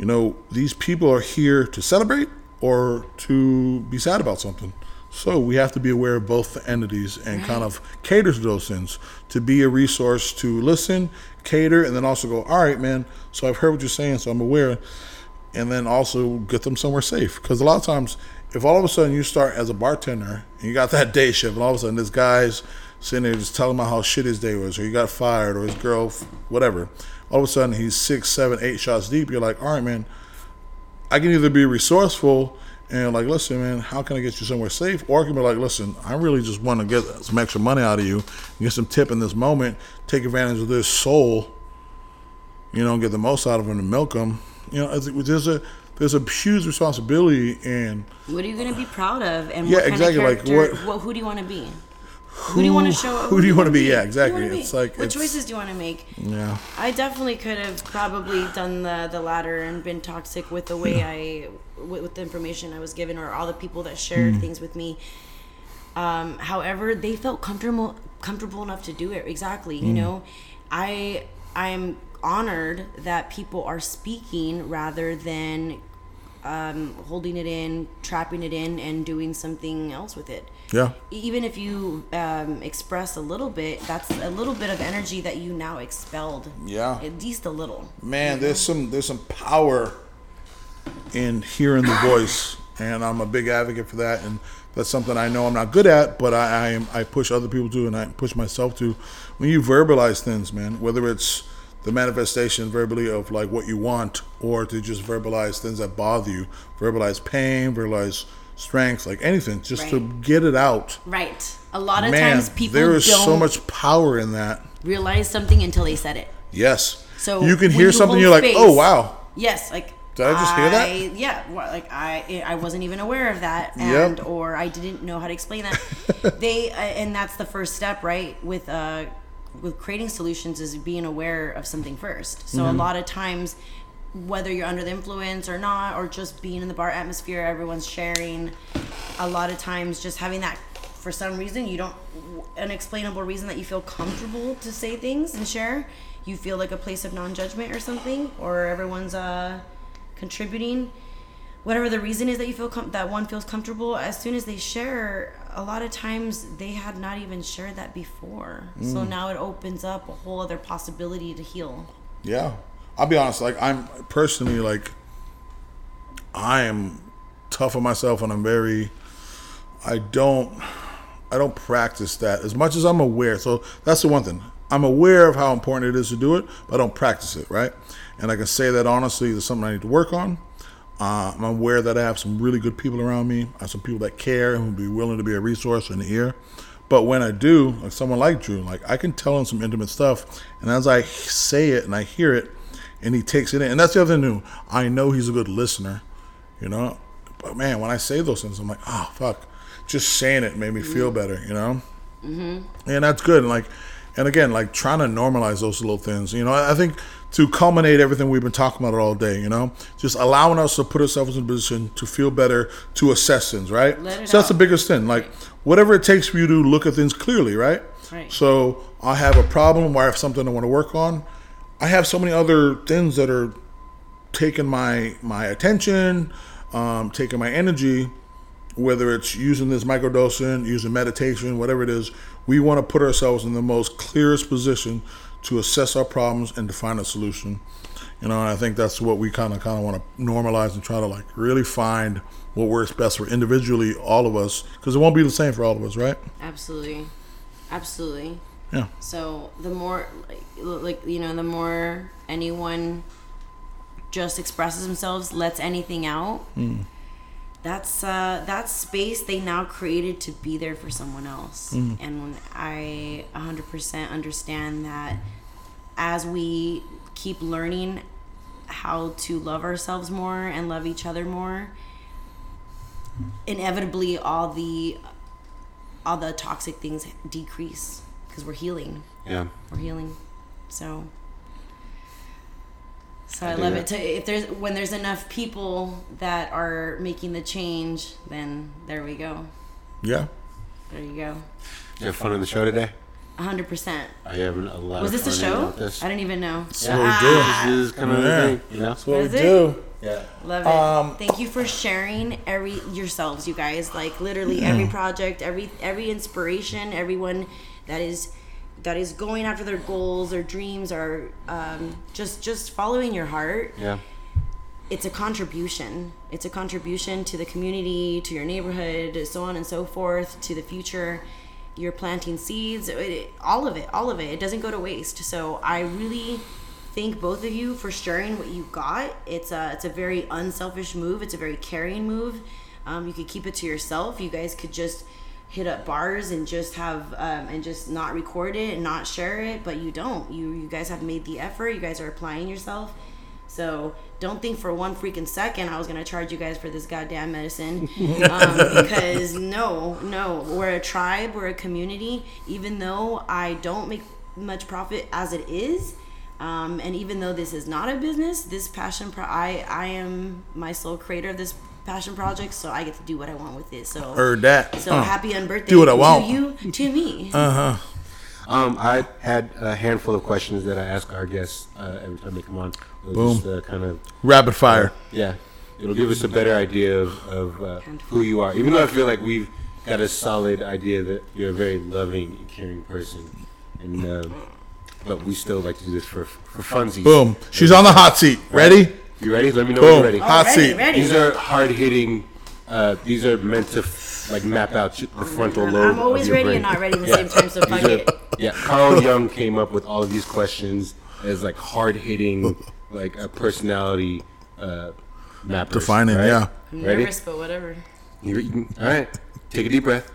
you know, these people are here to celebrate or to be sad about something. So we have to be aware of both entities and kind of cater to those things. To be a resource to listen, cater, and then also go, all right, man. So I've heard what you're saying, so I'm aware, and then also get them somewhere safe. Because a lot of times, if all of a sudden you start as a bartender and you got that *laughs* day shift, and all of a sudden this guy's sitting there just telling about how shit his day was, or he got fired, or his girl, whatever. All of a sudden he's six, seven, eight shots deep. You're like, all right, man. I can either be resourceful and like, listen, man, how can I get you somewhere safe? Or I can be like, listen, I really just want to get some extra money out of you, get some tip in this moment, take advantage of this soul, you know, get the most out of them and milk them. You know, there's a there's a huge responsibility and What are you going to be proud of? And Yeah, what kind exactly, like, what- what, who do you want to be? Who, do you want to show? who do you wanna be? Yeah, Who do you exactly. wanna be? It's like- what it's- choices do you want to make? yeah, I definitely could have probably done the the latter and been toxic with the way I with, with the information I was given or all the people that shared Mm. things with me. Um, however, they felt comfortable comfortable enough to do it. Exactly, Mm. you know, I I'm honored that people are speaking rather than um, holding it in, trapping it in, and doing something else with it yeah, even if you um, express a little bit, that's a little bit of energy that you now expelled. Yeah. At least a little. man. There's some there's some power in hearing the voice, and I'm a big advocate for that. And that's something I know I'm not good at, but I, I am I push other people to, and I push myself to. When you verbalize things, man, whether it's the manifestation verbally of like what you want, or to just verbalize things that bother you, verbalize pain, verbalize strength, like anything, just to get it out. Right. A lot of Man, times people there is so much power in that. realize something until they said it. Yes. So you can hear you something, you're like, oh wow. Yes, like Did I just hear that? Yeah, well, like I I wasn't even aware of that, Yep. and or I didn't know how to explain that. *laughs* they uh, and that's the first step, right? With uh with creating solutions is being aware of something first. So Mm-hmm. a lot of times, whether you're under the influence or not, or just being in the bar atmosphere, everyone's sharing. A lot of times, just having that for some reason you don't unexplainable reason that you feel comfortable to say things and share you feel like a place of non-judgment or something or everyone's uh contributing whatever the reason is that you feel com- that one feels comfortable as soon as they share a lot of times they had not even shared that before so now it opens up a whole other possibility to heal Yeah. I'll be honest, like I'm personally like I am tough on myself and I'm very I don't I don't practice that as much as I'm aware. So that's the one thing. I'm aware of how important it is to do it, but I don't practice it, right? And I can say that honestly, there's something I need to work on. Uh, I'm aware that I have some really good people around me. I have some people that care and will be willing to be a resource and an ear. But when I do, like someone like Drew, like I can tell him some intimate stuff, and as I say it and I hear it, and he takes it in, and that's the other thing. I know he's a good listener, you know. But man, when I say those things, I'm like, oh fuck, just saying it made me feel better, you know. And that's good. And like, and again, like trying to normalize those little things. You know, I think to culminate everything we've been talking about all day. You know, just allowing us to put ourselves in a position to feel better, to assess things. Right. So that's the biggest thing. Like whatever it takes for you to look at things clearly. Right. Right. So I have a problem, or I have something I want to work on. I have so many other things that are taking my my attention, um, taking my energy whether it's using this microdosing, using meditation, whatever it is, we want to put ourselves in the most clearest position to assess our problems and to find a solution. You know, I think that's what we kind of kind of want to normalize and try to like really find what works best for individually all of us because it won't be the same for all of us, right? absolutely absolutely Yeah. So the more, like, like you know, the more anyone just expresses themselves, lets anything out. That's uh, that space they now created to be there for someone else, and when I 100% understand that as we keep learning how to love ourselves more and love each other more, inevitably all the all the toxic things decrease because we're healing Yeah. we're healing. So, so I, I love that. it. To, if there's when there's enough people that are making the change, then there we go. Yeah. There you go. Did you have fun on the show today? A hundred percent. I have a lot Was of this a fun hanging show? This. I didn't even know. That's what we do. This is kind of Yeah. thing, you know? That's what we it? do. Yeah. Love it. Um, Thank you for sharing every yourselves, you guys. Like literally every *clears throat* project, every every inspiration, everyone that is that is going after their goals or dreams or um, just just following your heart. Yeah. it's a contribution. It's a contribution to the community, to your neighborhood, so on and so forth, to the future. You're planting seeds, it, it- all of it, all of it. It doesn't go to waste. So I really thank both of you for sharing what you got. It's a it's a very unselfish move. It's a very caring move. Um, you could keep it to yourself. You guys could just hit up bars and just have um, and just not record it and not share it, but you don't. You you guys have made the effort. You guys are applying yourself. So don't think for one freaking second I was gonna charge you guys for this goddamn medicine, *laughs* um, because no, no, we're a tribe, we're a community. Even though I don't make much profit as it is, um, and even though this is not a business, this passion, pro- I I am my sole creator of this passion project, so I get to do what I want with it. So Heard that. so Uh, happy on birthday do what I to want. you, to me. Uh huh. Um, I had a handful of questions that I ask our guests uh, every time they come on. It'll Boom. Just, uh, kind of, Rapid fire. yeah. It'll give us a better idea of, of uh, who you are. Even though I feel like we've got a solid idea that you're a very loving and caring person. And, uh, but we still like to do this for, for funsies. Boom. She's on the hot seat. Ready? You ready? Let me know when you're ready. Hot ready, seat. ready. These are hard hitting. Uh, these are meant to f- like map out the frontal lobe. I'm always of your ready brain. and not ready at the Yeah. same time, so fuck These are- it. *laughs* yeah, Carl Jung came up with all of these questions as like hard hitting, *laughs* like a personality uh, mappers. Defining, right? yeah. I'm Ready? nervous, but whatever. You, you- all right. Take a deep breath.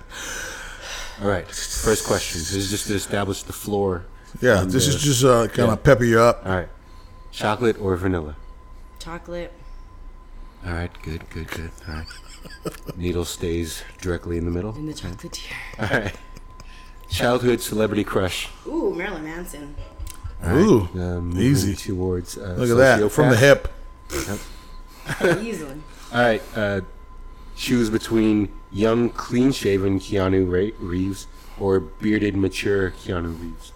All right. First question. This is just to establish the floor Yeah, this is just uh, kind yeah. of pepper you up. All right. Chocolate or vanilla? Chocolate. All right. Good. Good. Good. All right. Needle stays directly in the middle. In the chocolatier. All right. Childhood celebrity crush. Ooh, Marilyn Manson. Ooh, moving easy. Towards uh, Look at that from the sociopath. hip. Easily. All right. Uh, choose between young, clean-shaven Keanu Reeves or bearded, mature Keanu Reeves.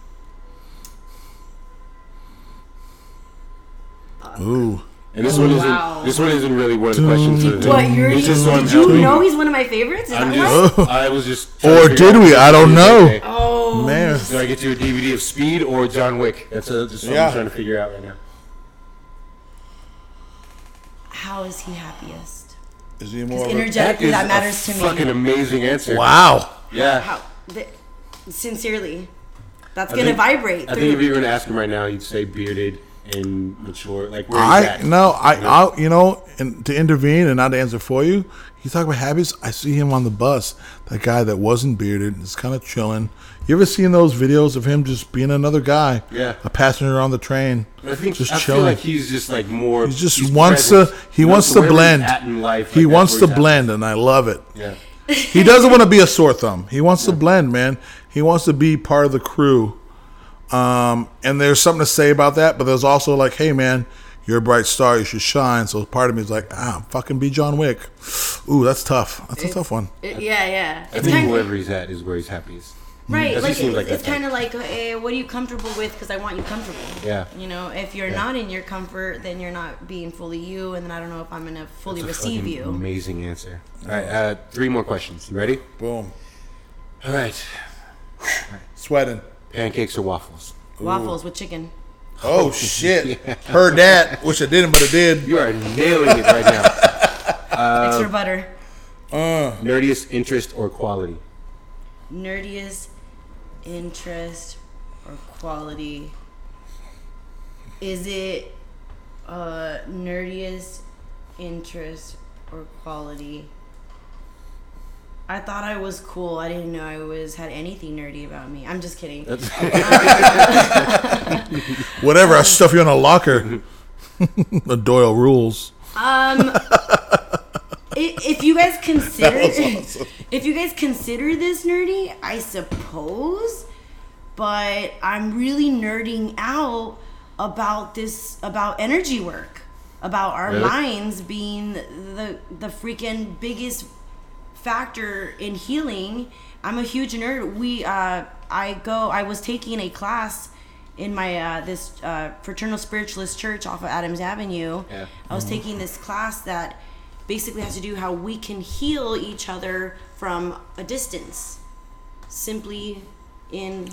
Ooh, And this one oh, isn't. Wow. This one isn't really one of the questions. of. What, you're, It's just so I'm did you helping know he's one of my favorites? Is I'm that just. why? *laughs* I was just. Or did we? I don't know. okay. Oh. man. Do I get you a DVD of Speed or John Wick? That's a, just what Yeah. I'm trying to figure out right now. How is he happiest? Is he more? Of a, energetically, that, is matters a to Fucking me. amazing answer. wow. Yeah. How? The, sincerely. That's I going to think- vibrate I through. think if you were gonna ask him right now, he'd say bearded and mature. Like where I at. no, I, I, you know, and to intervene and not to answer for you. You talk about habits. I see him on the bus. That guy that wasn't bearded is kind of chilling. You ever seen those videos of him just being another guy? Yeah. a passenger on the train, I think just I chilling. like he's just like more. he just he's wants present. to. He wants to blend. life, he like, wants to blend, and I love it. Yeah. He doesn't want to be a sore thumb. He wants to blend, man. He wants to be part of the crew. Um, and there's something to say about that, but there's also like, hey, man, you're a bright star. You should shine. So part of me is like, ah, fucking be John Wick. Ooh, that's tough. That's a tough one. It- yeah, yeah. I It's think kind wherever he's at is where he's happiest. right. That's- he Like, seems like it's kind of like, eh, what are you comfortable with? Because I want you comfortable. Yeah. You know, if you're not in your comfort, then you're not being fully you, and then I don't know if I'm gonna fully That's a receive you. Amazing answer. All right, uh, three more questions. You ready? Boom. All right. Sweating. Pancakes or waffles? Waffles with chicken. Oh, *laughs* shit. Heard that. Wish I didn't, but I did. You are nailing it right now. *laughs* Extra butter. Nerdiest interest or quality? Nerdiest interest or quality. Is it uh nerdiest interest or quality? I thought I was cool. I didn't know I was had anything nerdy about me. I'm just kidding. *laughs* Whatever. I stuff you in a locker. *laughs* the Doyle rules. Um, *laughs* if you guys consider, if you guys consider this nerdy, I suppose, but I'm really nerding out about this about energy work, about our Really? minds being the the freaking biggest factor in healing. I'm a huge nerd. We uh, I go. I was taking a class in my uh, this uh, fraternal spiritualist church off of Adams Avenue. Yeah. I was taking this class that basically has to do how we can heal each other from a distance, simply in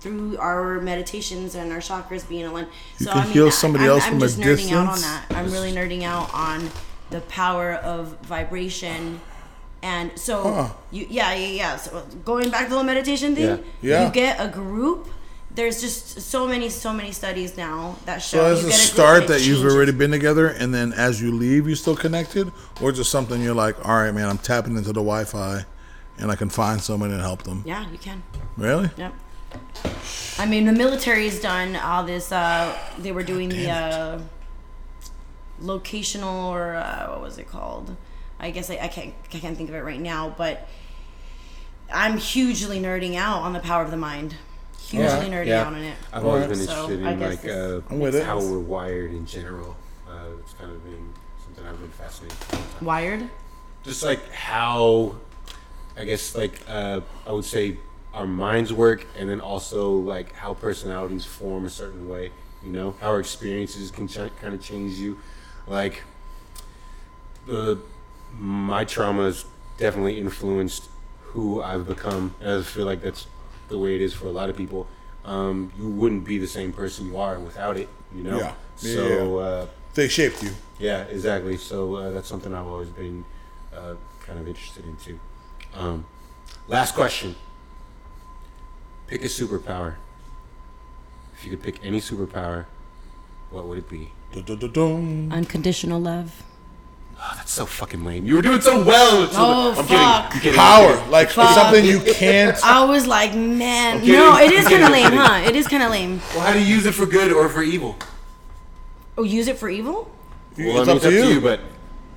through our meditations and our chakras being aligned. So can heal somebody I'm, else I'm from a just nerding out on that. I'm really nerding out on the power of vibration. And so, Huh. you, yeah, yeah, yeah. So going back to the meditation thing, Yeah. Yeah. you get a group. There's just so many, so many studies now that show. So as a start that you've already been together, and then as you leave, you still connected, or just something you're like, all right, man, I'm tapping into the Wi-Fi, and I can find someone and help them. Yeah, you can. Really? Yep. I mean, the military's done all this. Uh, they were doing the uh, locational, or uh, what was it called? I guess I, I can't I can't think of it right now, but I'm hugely nerding out on the power of the mind. Hugely Yeah. nerding Yeah. out on it. I've always been So, interested I in like uh, I'm with it. how we're wired in general. Uh, it's kind of been something I've been fascinated. with. Wired. Just like how, I guess like uh, I would say our minds work, and then also like how personalities form a certain way. You know how our experiences can ch- kind of change you. Like the my trauma has definitely influenced who I've become. And I feel like that's the way it is for a lot of people. Um, you wouldn't be the same person you are without it, you know. Yeah. Yeah, So uh, They shaped you. yeah, exactly. So uh, that's something I've always been uh, kind of interested in too. Um, last question. Pick a superpower. If you could pick any superpower, what would it be? Unconditional love. Oh, that's so fucking lame. You were doing so well. It's so- Oh, I'm kidding. fuck. I'm kidding. Power, like Fuck. something you can't. I was like, man, kidding. no, it is kind of lame, huh? It is kind of lame. Well, how do you use it for good or for evil? Oh, use it for evil? Well, It's I mean, up to you. but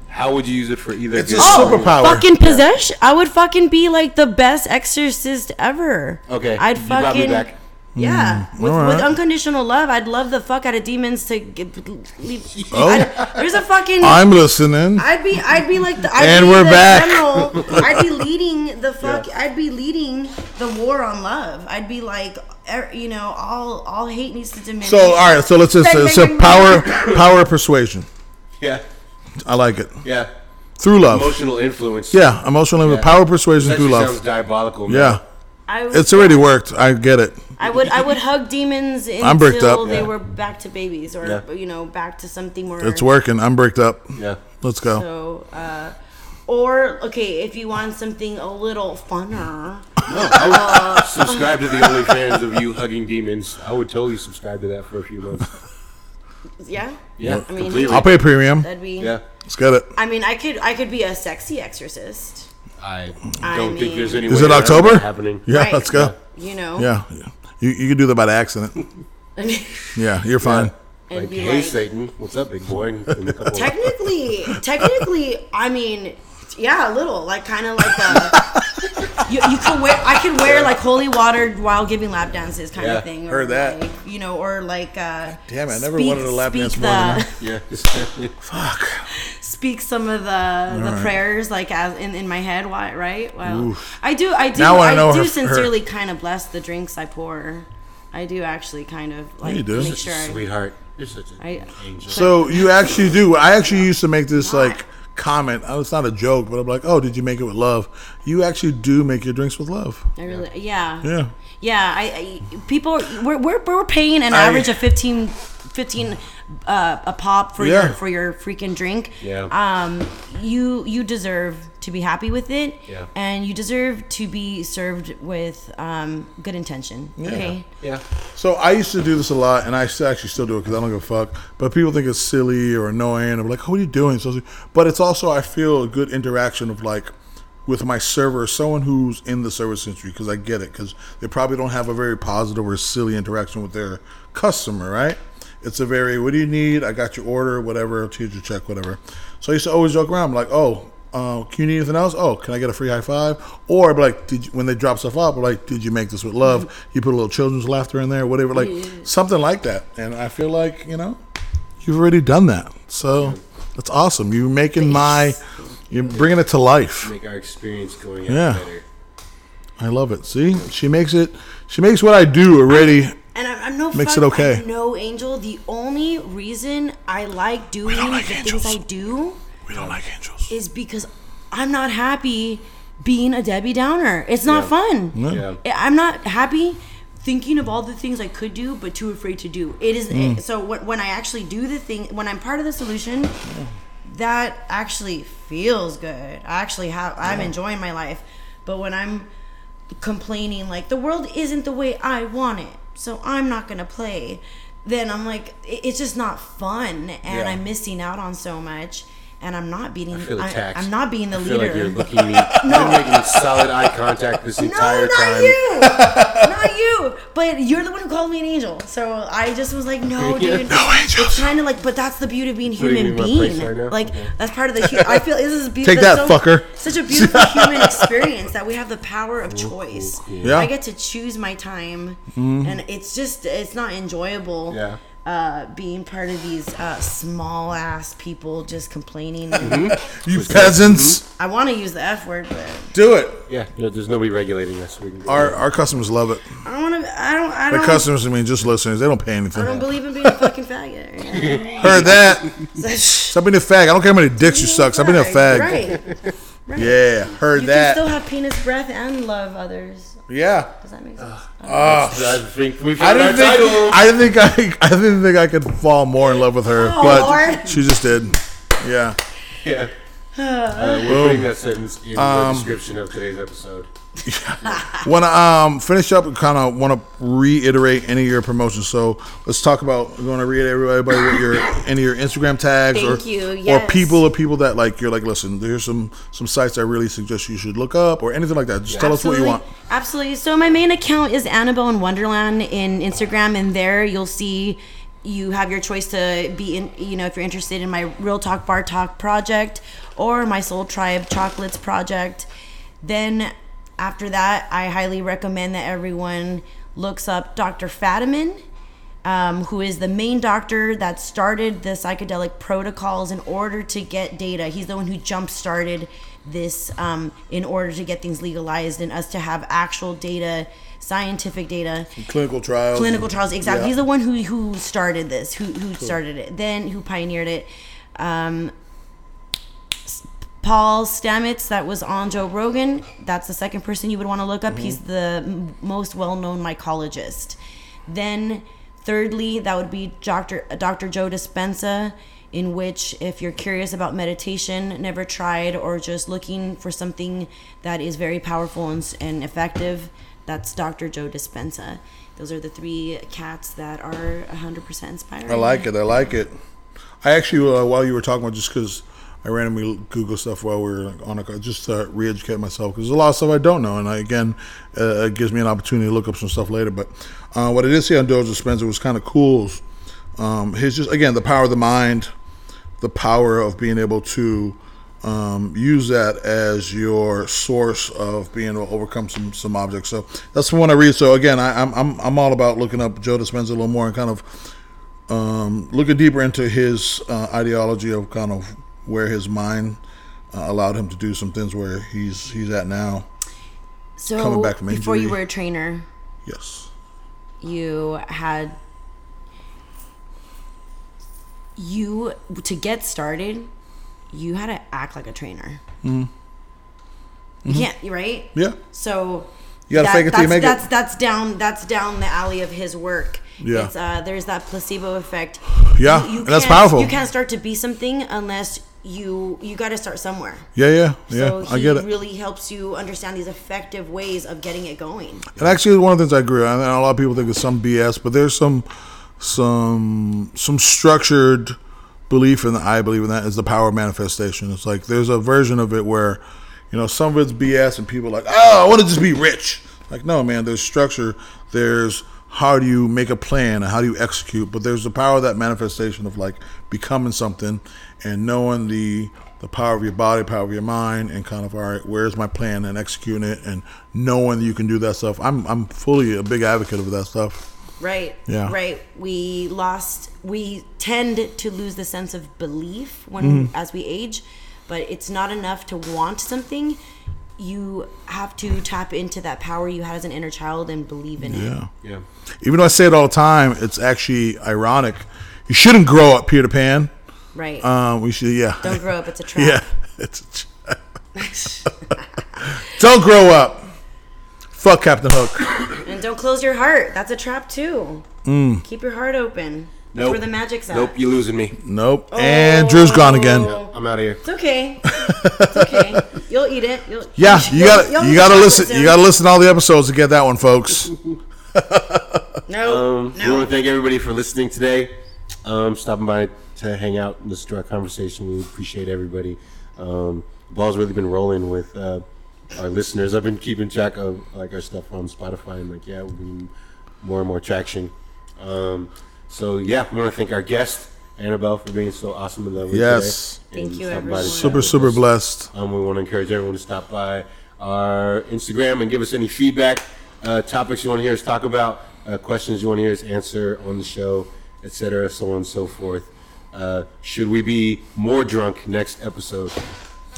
how would you use it for either It's good a or superpower. Fucking possession. I would fucking be like the best exorcist ever. Okay, I'd you brought me fucking. Back. Yeah, with, all with unconditional love, I'd love the fuck out of demons to get, leave. Oh. I'd- there's a fucking. I'm listening. I'd be, I'd be like, the, I'd And be we're the back. General. I'd be leading the *laughs* fuck. I'd be leading the war on love. I'd be like, er, you know, all all hate needs to diminish. So all right, so let's just Bang, it's bang, a bang, power power persuasion. Yeah, I like it yeah. through love. Emotional influence. Yeah, emotional Yeah. power persuasion That through love. sounds diabolical. Man. Yeah, I would, it's already worked. I get it. I would I would hug demons until *laughs* I'm bricked up. they Yeah. were back to babies or Yeah. you know back to something more. It's working. I'm bricked up. yeah. Let's go. So, uh, or okay, if you want something a little funner, I would subscribe to the OnlyFans of you hugging demons. I would totally subscribe to that for a few months. yeah, Yeah, I mean, completely. I'll pay a premium. that'd be. Yeah, Let's get it. I mean, I could I could be a sexy exorcist. I I don't think mean- there's any. Is way it around October? happening? Yeah, Right. let's go. You know. Yeah, yeah. You you can do that by accident. *laughs* Yeah, you're fine. And Like, hey, like, Satan, what's up, big boy? *laughs* And a couple- technically, technically, I mean, yeah, a little, like kind of like a. *laughs* You, you could wear. I could wear like holy water while giving lap dances, kind Yeah, of thing. Or heard that. Like, you know, or like. uh Damn it, I never speak- wanted a lap speak dance more than the- that. yeah. Speak some of the the right. prayers like as in, in my head why right well i do i do Now I i, know do her- her- sincerely kind of bless the drinks i pour i do actually kind of like you do. make Such sure I, Sweetheart, you're such an I- angel. So you actually do. I actually used to make this like comment. Oh, It's not a joke, but I'm like, oh, did you make it with love? You actually do make your drinks with love. I really yeah Yeah. yeah i, I people we're, we're, we're paying an I- average of 15 15 uh, a pop for Yeah. your for your freaking drink Yeah. um you you deserve to be happy with it Yeah. and you deserve to be served with um good intention okay yeah. So I used to do this a lot, and I actually still do it because I don't give a fuck. But people think it's silly or annoying. I'm like, oh, what are you doing? So, but it's also I feel a good interaction of like with my server, someone who's in the service industry, because I get it, because they probably don't have a very positive or silly interaction with their customer, right? It's a very, what do you need? I got your order, whatever, I'll change your check, whatever. So I used to always joke around, I'm like, oh, uh, can you need anything else? Oh, can I get a free high five? Or I'd be like, did you, when they drop stuff off, I'm like, did you make this with love? You put a little children's laughter in there, whatever, like something like that. And I feel like you know, you've already done that, so that's awesome. You're making my, you're bringing it to life. Make our experience going out Yeah. better. I love it. See, she makes it. She makes what I do already. And I'm, I'm no Makes fuck, it okay. I'm no angel. The only reason I like doing don't like the angels. things I do We don't like angels. is because I'm not happy being a Debbie Downer. It's not Yeah. fun. Yeah. I- I'm not happy thinking of all the things I could do, but too afraid to do. It is Mm. so when, when I actually do the thing, when I'm part of the solution, that actually feels good. I actually have. I'm enjoying my life, but when I'm complaining like the world isn't the way I want it, so I'm not gonna play. Then I'm like, it's just not fun, and Yeah. I'm missing out on so much, and I'm not being. I feel I, attacked. I'm not being the I feel leader. like you're *laughs* looking at me. You've been making solid eye contact this no, entire not time. you, *laughs* not you. But you're the one who called me an angel, so I just was like, no, *laughs* Yeah. dude. No angels. It's kind of like, but that's the beauty of being Putting human me in my place being. right like Okay. that's part of the. hu- I feel this is beautiful. Take beautiful. that, fucker. Such a beautiful *laughs* human experience that we have the power of oh, choice. Yeah. I get to choose my time, mm-hmm. and it's just it's not enjoyable. Yeah. Uh, being part of these uh, small ass people just complaining. And Mm-hmm. You peasants, I want to use the F word, but do it. Yeah. no, there's nobody regulating us. We can Our it. our customers love it. I don't want to. I don't. I The don't. customers, I mean, just listeners. They don't pay anything. I don't believe in being a fucking faggot. Heard that? *laughs* Stop being a fag. I don't care how many dicks you suck. Stop being a fag. Right. *laughs* Yeah, heard You that. can still have penis breath and love others. Yeah. Does that make sense? I think we I found our didn't think title. I didn't think I I didn't think I could fall more in love with her, Oh, but Lord. she just did. Yeah. yeah. *sighs* Uh, we're putting that sentence in Um, the description of today's episode. Want to um, finish up and kind of want to reiterate any of your promotions. So let's talk about. You want to reiterate everybody what your any of your Instagram tags Thank or you, or people or people that like you're like listen. There's some some sites I really suggest you should look up or anything like that. Just tell us what you want. Absolutely. So my main account is Anabelle in Wonderland in Instagram, and there you'll see you have your choice to be in. You know, if you're interested in my Real Talk Bar Talk project or my Soul Tribe Chocolates project, then after that, I highly recommend that everyone looks up Dr. Fadiman um, who is the main doctor that started the psychedelic protocols in order to get data. He's the one who jump started this um, in order to get things legalized and us to have actual data, scientific data, Clinical trials. clinical trials. Exactly. Yeah. He's the one who who started this, who who started it, then who pioneered it. Um, Paul Stamets, that was on Joe Rogan. That's the second person you would want to look up. He's the m- most well-known mycologist. Then, thirdly, that would be Dr. Dr. Joe Dispenza, in which, if you're curious about meditation, never tried, or just looking for something that is very powerful and, and effective, that's Dr. Joe Dispenza. Those are the three cats that are 100% inspiring. I like it. I like it. I actually, uh, while you were talking about, just because I randomly Google stuff while we were on a call, just to re-educate myself, because there's a lot of stuff I don't know, and I, again, uh, it gives me an opportunity to look up some stuff later. But uh, what I did see on Joe Spencer was kind of cool. Um, his just again the power of the mind, the power of being able to um, use that as your source of being able to overcome some some objects. So that's the one I read. So again, I, I'm I'm I'm all about looking up Joe Dispenza a little more and kind of um, looking deeper into his uh, ideology of kind of where his mind uh, allowed him to do some things where he's he's at now. so coming back from before you were a trainer, Yes. you had you to get started you had to act like a trainer Mm-hmm. you can't you right Yeah. so You gotta fake it till you that's, make it. that's that's down that's down the alley of his work Yeah. it's, uh, there's that placebo effect Yeah, You- you and that's powerful. you can't start to be something unless you you got to start somewhere Yeah. Yeah. Yeah. so I get it. really helps you understand these effective ways of getting it going And actually, one of the things I agree on, and a lot of people think it's some BS, but there's some some some structured belief in that. I believe in that is the power of manifestation. It's like there's a version of it where, you know, some of it's BS, and people are like, oh, I want to just be rich. Like, no, man. There's structure. There's how do you make a plan and how do you execute. But there's the power of that manifestation of like becoming something and knowing the the power of your body, power of your mind, and kind of all right, where's my plan and executing it, and knowing that you can do that stuff. I'm I'm fully a big advocate of that stuff. Right. Yeah. Right. We lost. We tend to lose the sense of belief when Mm-hmm. as we age, but it's not enough to want something. You have to tap into that power you had as an inner child and believe in it. Yeah. Yeah. Even though I say it all the time, it's actually ironic. You shouldn't grow up Peter Pan. Right. Um, we should, yeah. Don't grow up. It's a *laughs* trap. Yeah, it's a trap. Don't grow up. Fuck Captain Hook. And don't close your heart. That's a trap too. Mm. Keep your heart open. That's Nope. where the magic's at. Nope, you're losing me. Nope. And Drew's gone again. I'm out of here. It's okay. *laughs* It's okay. You'll eat it. You'll, Yeah, you you'll- gotta you'll you gotta listen soon. you gotta listen to all the episodes to get that one, folks. *laughs* No. Um, We want to thank everybody for listening today. Um, stopping by to hang out and listen to our conversation. We appreciate everybody. Um, the ball's really been rolling with uh, our listeners. I've been keeping track of like our stuff on Spotify and like yeah, we're getting more and more traction. Um, so yeah, we want to thank our guest Anabelle for being so awesome and lovely. Yes. today. Thank And you, stopping everyone. Super super us. blessed. Um, we want to encourage everyone to stop by our Instagram and give us any feedback, uh, topics you want to hear us talk about, uh, questions you want to hear us answer on the show, etc., so on and so forth. Uh, should we be more drunk next episode?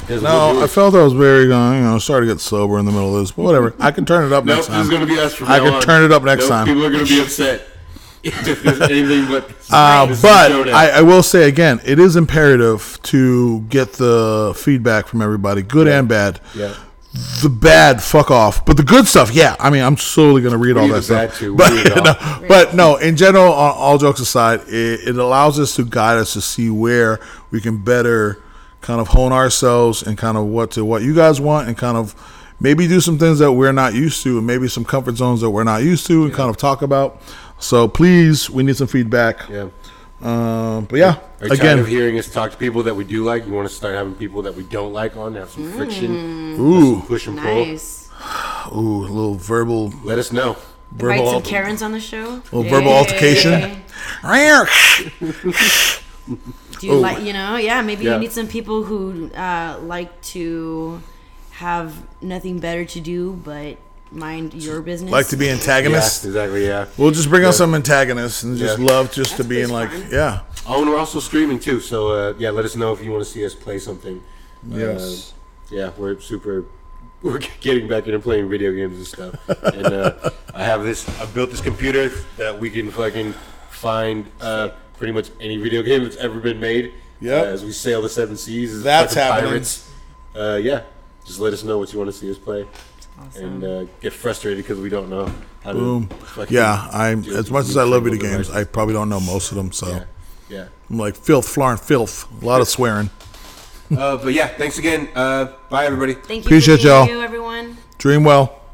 No, I felt I was very uh, you know, starting to get sober in the middle of this, but whatever. I can turn it up Nope, next this is time. going to be us from I now can on. turn it up next Nope, time. People are going to be upset. *laughs* if there's *laughs* anything but. Uh, this is a but showdown. I, I will say again, it is imperative to get the feedback from everybody, good and bad. yeah. The bad, fuck off. But the good stuff, yeah. I mean, I'm slowly going to read all that stuff. too. But, read it *laughs* all. no, but no, in general, all, jokes aside, it, it allows us to guide us to see where we can better kind of hone ourselves and kind of what to what you guys want and kind of maybe do some things that we're not used to and maybe some comfort zones that we're not used to and kind of talk about. So please, we need some feedback. Yeah. Um, but yeah, Are you tired again, of hearing us talk to people that we do like? You want to start having people that we don't like on, have some friction, ooh, push and pull. Nice. ooh, a little verbal, Let us know. Invite verbal, some alter- Karens on the show. little verbal altercation. *laughs* *laughs* Do you like, you know, yeah, maybe Yeah. you need some people who uh, like to have nothing better to do but mind your business. like to be Yeah, antagonists. exactly. Yeah. We'll just bring on some antagonists and just Yeah. love just to That's be in like, fun. yeah, Oh, and we're also streaming too. So uh, yeah, let us know if you want to see us play something. Yes. Uh, yeah, we're super. We're *laughs* getting back into playing video games and stuff. and uh, I have this. I built this computer that we can fucking find uh, pretty much any video game that's ever been made. Yeah. Uh, as we sail the seven seas. As That's happening. Pirates. Uh, yeah. Just let us know what you want to see us play. Awesome. And uh, get frustrated because we don't know how to. boom, fucking yeah. I'm as much as I love video games, I probably don't know most of them. So Yeah. Yeah. I'm like filth, flarn, filth, a lot of swearing. Uh, but yeah, thanks again. Uh, bye, everybody. Thank you Appreciate y'all. you, everyone. Dream well.